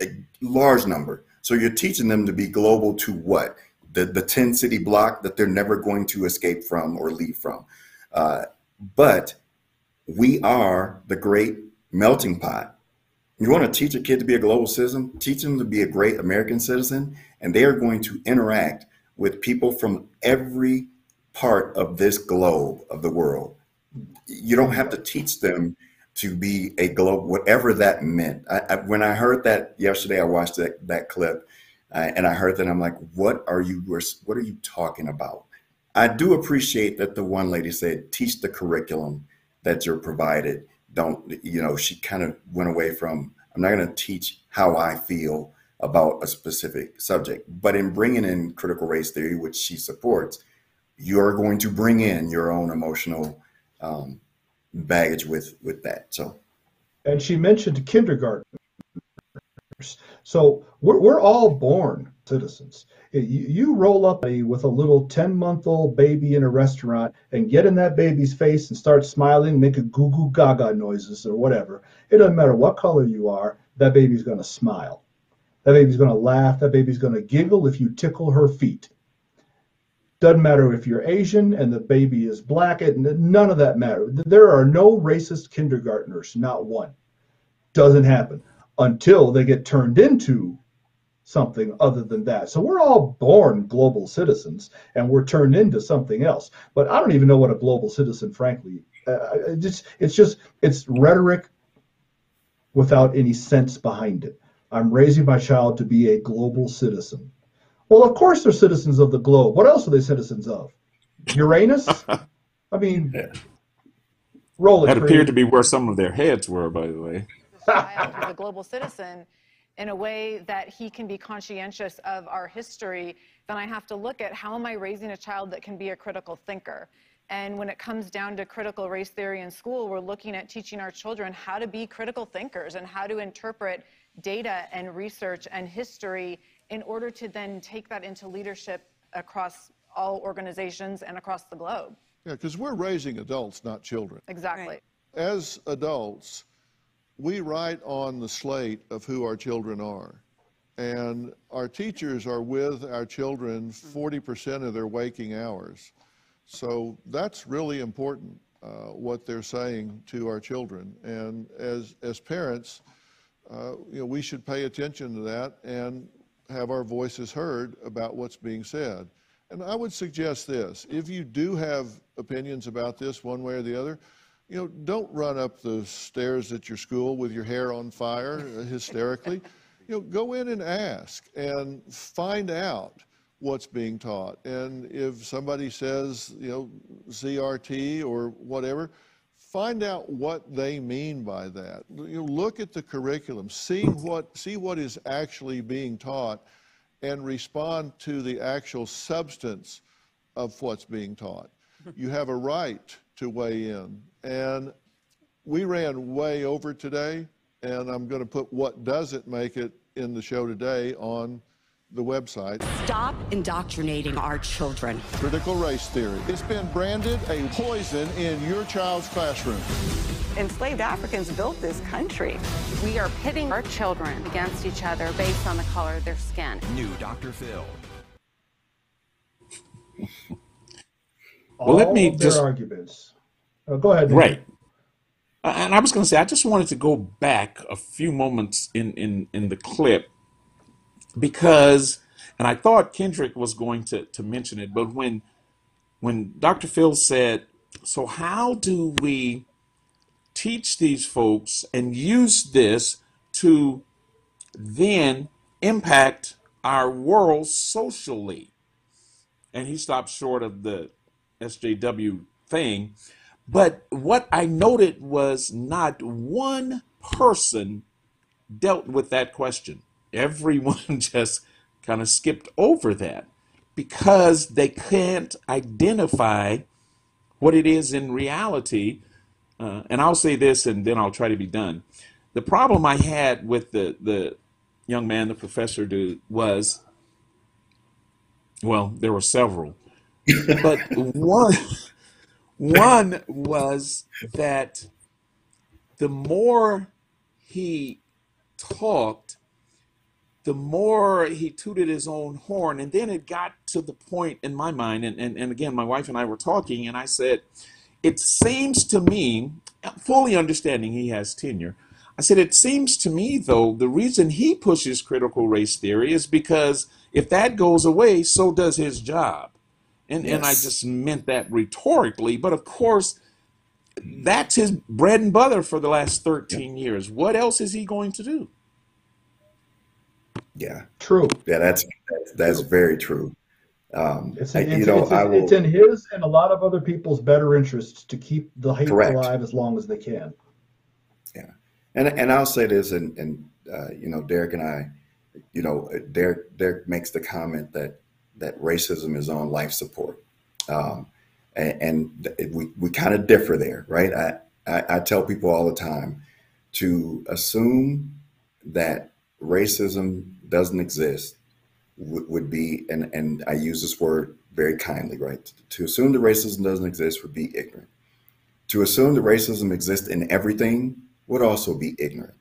A large number. So you're teaching them to be global to what? The the ten city block that they're never going to escape from or leave from. Uh, but we are the great melting pot you want to teach a kid to be a global citizen, teach them to be a great American citizen, and they are going to interact with people from every part of this globe of the world. You don't have to teach them to be a globe, whatever that meant. I, I, when I heard that yesterday, I watched that, that clip uh, and I heard that I'm like, what are you, what are you talking about? I do appreciate that the one lady said, teach the curriculum that you're provided don't you know she kind of went away from i'm not going to teach how i feel about a specific subject. But in bringing in critical race theory which she supports you're going to bring in your own emotional um, baggage with with that so. And she mentioned kindergarten. So we're, we're all born citizens you roll up with a little 10 month old baby in a restaurant and get in that baby's face and start smiling, make a goo goo gaga noises or whatever. It doesn't matter what color you are, that baby's going to smile. That baby's going to laugh. That baby's going to giggle if you tickle her feet. Doesn't matter if you're Asian and the baby is black, none of that matters. There are no racist kindergartners, not one. Doesn't happen until they get turned into something other than that. So we're all born global citizens and we're turned into something else. But I don't even know what a global citizen, frankly. Uh, it's, it's just, it's rhetoric without any sense behind it. I'm raising my child to be a global citizen. Well, of course they're citizens of the globe. What else are they citizens of? Uranus? I mean, yeah. roll it. That appeared to be where some of their heads were, by the way. as a global citizen in a way that he can be conscientious of our history, then I have to look at how am I raising a child that can be a critical thinker. And when it comes down to critical race theory in school, we're looking at teaching our children how to be critical thinkers and how to interpret data and research and history in order to then take that into leadership across all organizations and across the globe. Yeah, because we're raising adults, not children. Exactly. Right. As adults, we write on the slate of who our children are. And our teachers are with our children 40% of their waking hours. So that's really important, uh, what they're saying to our children. And as, as parents, uh, you know, we should pay attention to that and have our voices heard about what's being said. And I would suggest this if you do have opinions about this one way or the other, you know, don't run up the stairs at your school with your hair on fire uh, hysterically. you know, go in and ask and find out what's being taught. And if somebody says, you know, CRT or whatever, find out what they mean by that. You know, look at the curriculum, see what see what is actually being taught, and respond to the actual substance of what's being taught. You have a right to weigh in. And we ran way over today, and I'm going to put what doesn't make it in the show today on the website. Stop indoctrinating our children. Critical race theory. It's been branded a poison in your child's classroom. Enslaved Africans built this country. We are pitting our children against each other based on the color of their skin. New Dr. Phil. well, let me just arguments. Uh, go ahead. Right. Uh, and I was going to say, I just wanted to go back a few moments in, in, in the clip because, and I thought Kendrick was going to, to mention it, but when when Dr. Phil said, so how do we teach these folks and use this to then impact our world socially? And he stopped short of the SJW thing. But what I noted was not one person dealt with that question. Everyone just kind of skipped over that because they can't identify what it is in reality. Uh, and I'll say this and then I'll try to be done. The problem I had with the, the young man, the professor, dude, was well, there were several but one one was that the more he talked, the more he tooted his own horn. And then it got to the point in my mind, and, and, and again, my wife and I were talking, and I said, It seems to me, fully understanding he has tenure, I said, It seems to me, though, the reason he pushes critical race theory is because if that goes away, so does his job. And, yes. and I just meant that rhetorically. But of course, that's his bread and butter for the last 13 years. What else is he going to do? Yeah. True. Yeah, that's that's, that's very true. Um, it's, in, I, it's, know, it's, will, it's, in his and a lot of other people's better interests to keep the hate correct. alive as long as they can. Yeah, and and I'll say this, and and uh, you know, Derek and I, you know, Derek Derek makes the comment that that racism is on life support. Um, and, and, we, we kind of differ there, right? I, I, I tell people all the time to assume that racism doesn't exist would, be, and, and I use this word very kindly, right? To assume that racism doesn't exist would be ignorant. To assume that racism exists in everything would also be ignorant.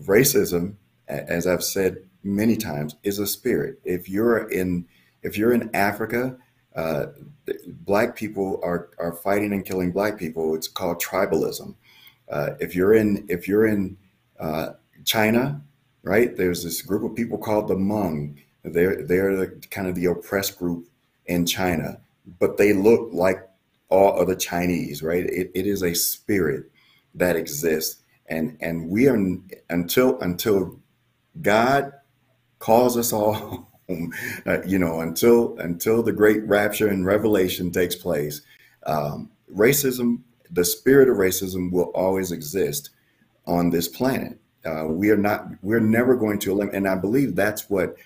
Racism, as I've said many times, is a spirit. If you're in if you're in Africa, uh, black people are, are fighting and killing black people. It's called tribalism. Uh, if you're in if you're in uh, China, right? There's this group of people called the Hmong. They're they're the, kind of the oppressed group in China, but they look like all other Chinese, right? It, it is a spirit that exists, and and we are until until God calls us all uh, you know, until until the great rapture and revelation takes place, um, racism, the spirit of racism, will always exist on this planet. Uh, we are not. We're never going to eliminate. And I believe that's what.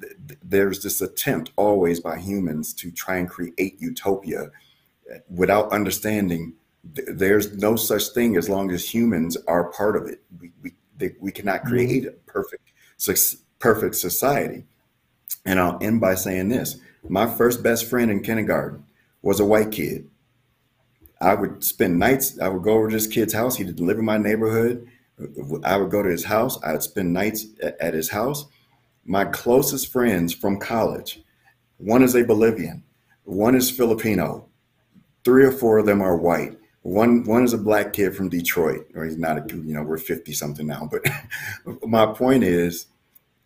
Th- there's this attempt always by humans to try and create utopia without understanding th- there's no such thing as long as humans are part of it. We, we, they, we cannot mm-hmm. create a perfect, perfect society. And I'll end by saying this my first best friend in kindergarten was a white kid. I would spend nights, I would go over to this kid's house. He'd live in my neighborhood. I would go to his house. I would spend nights at his house. My closest friends from college, one is a Bolivian, one is Filipino, three or four of them are white. One one is a black kid from Detroit, or he's not a you know we're fifty something now. But my point is,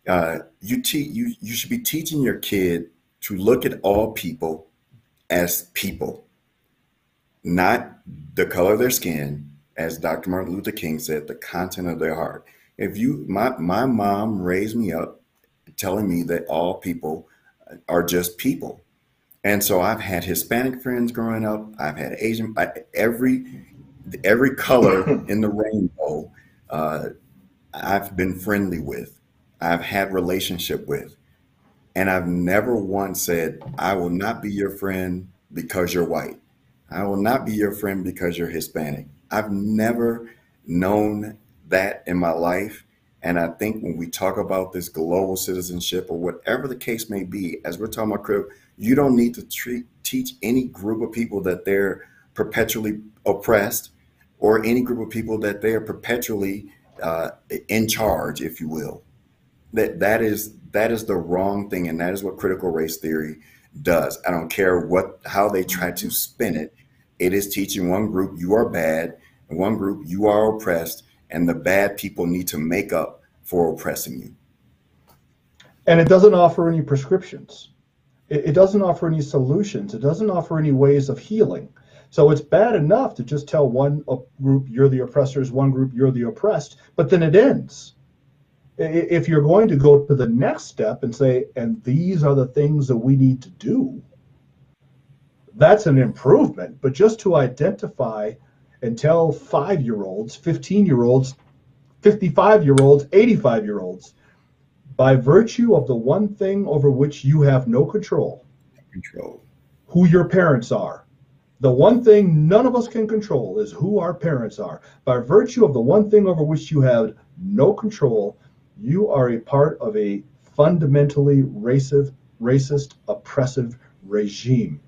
uh, you teach you you should be teaching your kid to look at all people as people, not the color of their skin, as Dr. Martin Luther King said, the content of their heart. If you my my mom raised me up telling me that all people are just people and so I've had Hispanic friends growing up. I've had Asian, every every color in the rainbow. Uh, I've been friendly with. I've had relationship with, and I've never once said, "I will not be your friend because you're white. I will not be your friend because you're Hispanic." I've never known that in my life. And I think when we talk about this global citizenship or whatever the case may be, as we're talking about critical, you don't need to treat, teach any group of people that they're perpetually oppressed or any group of people that they are perpetually uh, in charge, if you will. That that is that is the wrong thing, and that is what critical race theory does. I don't care what how they try to spin it. It is teaching one group you are bad, and one group you are oppressed, and the bad people need to make up for oppressing you. And it doesn't offer any prescriptions it, it doesn't offer any solutions. It doesn't offer any ways of healing. So it's bad enough to just tell one uh, group you're the oppressors, one group you're the oppressed, but then it ends. If you're going to go to the next step and say, and these are the things that we need to do, that's an improvement. But just to identify and tell five year olds, 15 year olds, 55 year olds, 85 year olds, by virtue of the one thing over which you have no control, control, who your parents are. The one thing none of us can control is who our parents are. By virtue of the one thing over which you have no control, you are a part of a fundamentally racist, racist, oppressive regime.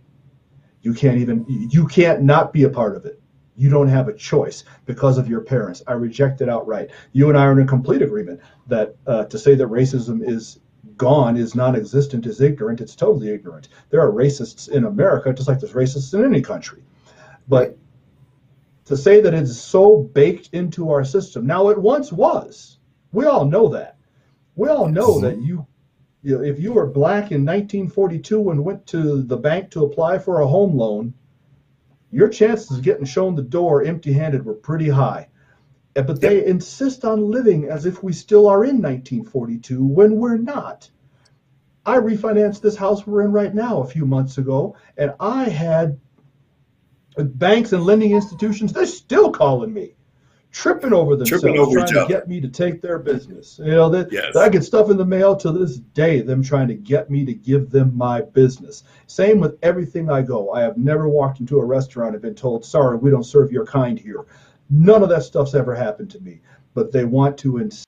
You can't even you can't not be a part of it. You don't have a choice because of your parents. I reject it outright. You and I are in complete agreement that uh, to say that racism is gone, is non existent, is ignorant. It's totally ignorant. There are racists in America, just like there's racists in any country. But to say that it's so baked into our system, now it once was. We all know that. We all know mm-hmm. that you, you know, if you were black in 1942 and went to the bank to apply for a home loan, your chances of getting shown the door empty handed were pretty high. But they insist on living as if we still are in 1942 when we're not. I refinanced this house we're in right now a few months ago, and I had banks and lending institutions, they're still calling me tripping over themselves, tripping over trying to get me to take their business. You know, that yes. I get stuff in the mail to this day, them trying to get me to give them my business. Same with everything I go. I have never walked into a restaurant and been told, sorry, we don't serve your kind here. None of that stuff's ever happened to me. But they want to insist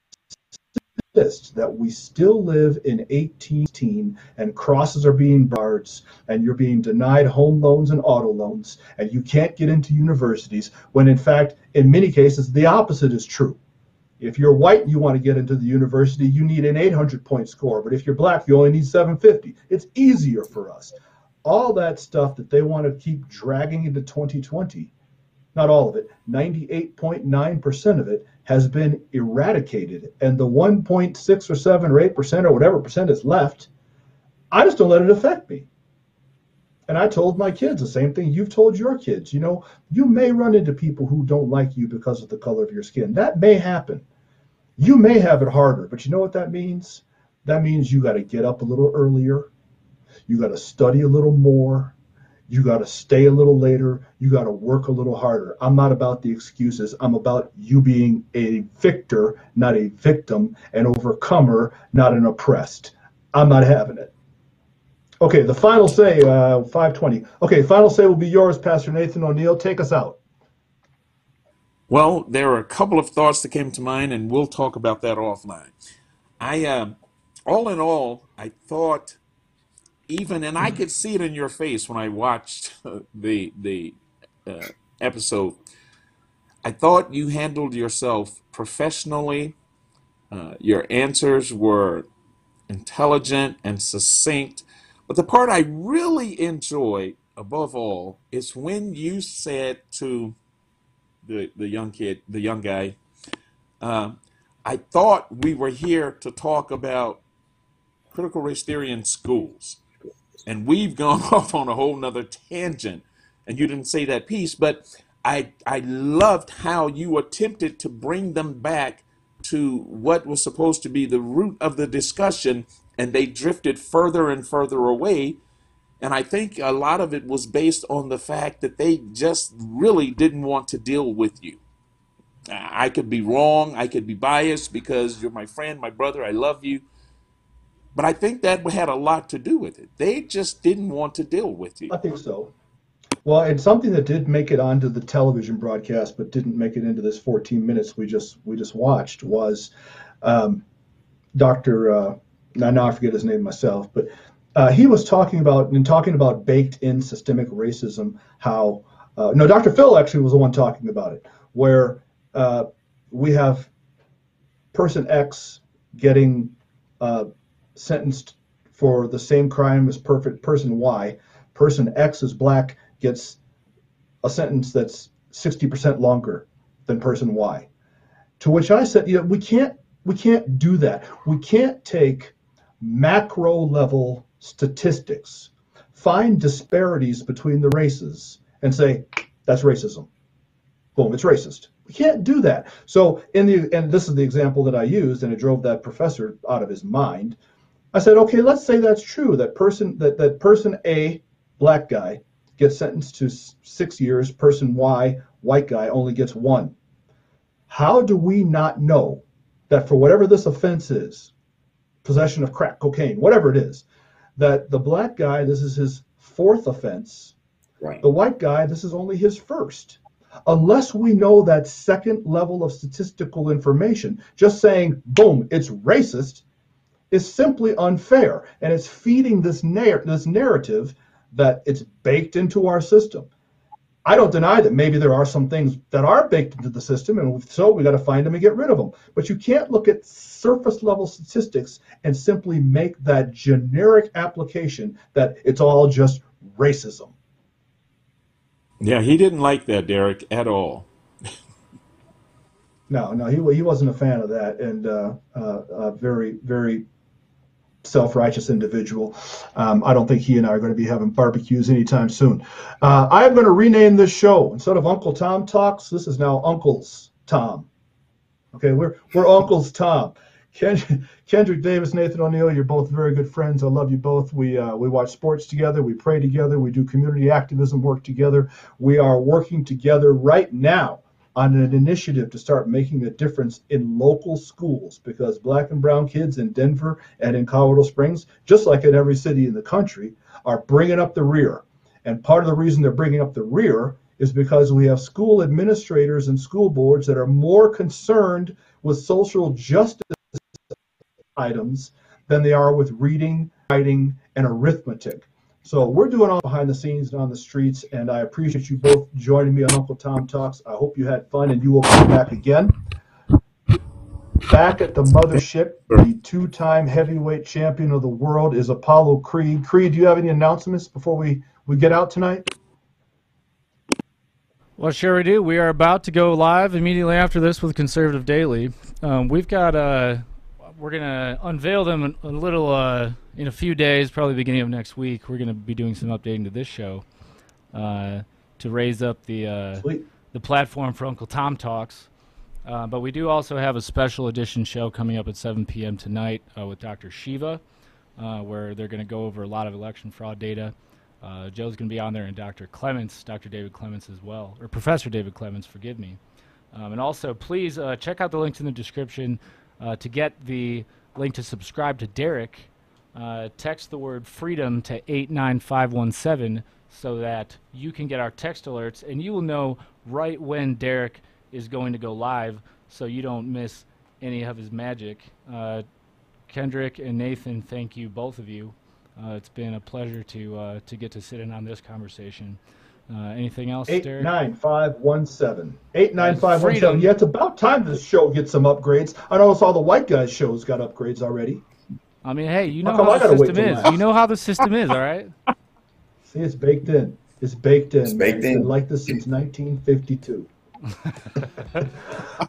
that we still live in 18 and crosses are being barred and you're being denied home loans and auto loans and you can't get into universities when in fact in many cases the opposite is true. If you're white and you want to get into the university you need an 800 point score but if you're black you only need 750 it's easier for us. All that stuff that they want to keep dragging into 2020 not all of it 98.9% of it has been eradicated, and the 1.6 or 7 or 8 percent or whatever percent is left, I just don't let it affect me. And I told my kids the same thing you've told your kids. You know, you may run into people who don't like you because of the color of your skin. That may happen. You may have it harder, but you know what that means? That means you got to get up a little earlier. You got to study a little more. You got to stay a little later. You got to work a little harder. I'm not about the excuses. I'm about you being a victor, not a victim, an overcomer, not an oppressed. I'm not having it. Okay, the final say, uh, 520. Okay, final say will be yours, Pastor Nathan O'Neill. Take us out. Well, there are a couple of thoughts that came to mind, and we'll talk about that offline. I, uh, all in all, I thought even, and I could see it in your face when I watched the the uh, episode. I thought you handled yourself professionally. Uh, your answers were intelligent and succinct. But the part I really enjoyed above all is when you said to the the young kid, the young guy, uh, I thought we were here to talk about critical race theory in schools and we've gone off on a whole nother tangent and you didn't say that piece but i i loved how you attempted to bring them back to what was supposed to be the root of the discussion and they drifted further and further away. And i think a lot of it was based on the fact that they just really didn't want to deal with you. I could be wrong i could be biased because you're my friend my brother i love you but I think that had a lot to do with it. They just didn't want to deal with you. I think so. Well, and something that did make it onto the television broadcast, but didn't make it into this 14 minutes we just we just watched was um, Dr. Uh, now I forget his name myself, but uh, he was talking about and talking about baked in systemic racism. How uh, no, Dr. Phil actually was the one talking about it, where uh, we have person X getting uh, sentenced for the same crime as perfect person Y, person X is black gets a sentence that's 60% longer than person Y. To which I said, you know, we can't we can't do that. We can't take macro level statistics, find disparities between the races, and say that's racism. Boom, it's racist. We can't do that. So in the and this is the example that I used, and it drove that professor out of his mind I said, okay, let's say that's true. That person, that, that person A, black guy, gets sentenced to six years. Person Y, white guy, only gets one. How do we not know that for whatever this offense is, possession of crack cocaine, whatever it is, that the black guy, this is his fourth offense. Right. The white guy, this is only his first. Unless we know that second level of statistical information, just saying, boom, it's racist is simply unfair. And it's feeding this, narr- this narrative that it's baked into our system. I don't deny that maybe there are some things that are baked into the system, and so we got to find them and get rid of them. But you can't look at surface level statistics and simply make that generic application that it's all just racism. Yeah, he didn't like that, Derek, at all. no, no, he, he wasn't a fan of that, and uh, uh, uh, very, very self-righteous individual. Um, I don't think he and I are going to be having barbecues anytime soon. Uh, I am going to rename this show instead of Uncle Tom Talks. This is now Uncle's Tom. Okay, we're we're Uncle's Tom. Ken, Kendrick Davis, Nathan O'Neill, you're both very good friends. I love you both. We uh, we watch sports together. We pray together. We do community activism work together. We are working together right now on an initiative to start making a difference in local schools because black and brown kids in Denver and in Colorado Springs, just like in every city in the country, are bringing up the rear. And part of the reason they're bringing up the rear is because we have school administrators and school boards that are more concerned with social justice items than they are with reading, writing, and arithmetic. So we're doing all behind the scenes and on the streets, and I appreciate you both joining me on Uncle Tom Talks. I hope you had fun and you will come back again. Back at the mothership, the two-time heavyweight champion of the world is Apollo Creed. Creed, do you have any announcements before we, we get out tonight? Well, sure we do. We are about to go live immediately after this with Conservative Daily. Um, we've got uh, we're gonna unveil them a little uh, in a few days, probably beginning of next week, we're going to be doing some updating to this show uh, to raise up the uh, the platform for Uncle Tom Talks. Uh, but we do also have a special edition show coming up at 7 p.m. tonight uh, with Dr. Shiva, uh, where they're going to go over a lot of election fraud data. Uh, Joe's going to be on there, and Dr. Clements, Dr. David Clements as well, or Professor David Clements, forgive me. Um, and also, please uh, check out the links in the description uh, to get the link to subscribe to Derek. text the word freedom to 89517 so that you can get our text alerts and you will know right when Derek is going to go live so you don't miss any of his magic. Uh, Kendrick and Nathan, thank you, both of you. Uh, it's been a pleasure to uh, to get to sit in on this conversation. Uh, anything else, Eight Derek? nine five one seven. Eight nine five one seven. Yeah, it's about time this show gets some upgrades. I noticed all the white guys shows got upgrades already. I mean, hey, you know how, how the system is. You know how the system is, all right? See, it's baked in. It's baked in. It's baked it's in. Been like this since 1952.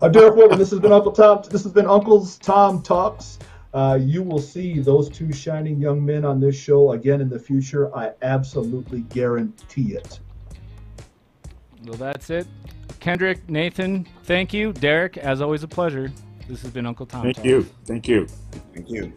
I'm Derek Whitman. This has been Uncle Tom. This has been Uncle's Tom Talks. Uh, you will see those two shining young men on this show again in the future. I absolutely guarantee it. Well, that's it. Kendrick, Nathan, thank you. Derek, as always, a pleasure. This has been Uncle Tom. Thank Talks. you. Thank you. Thank you.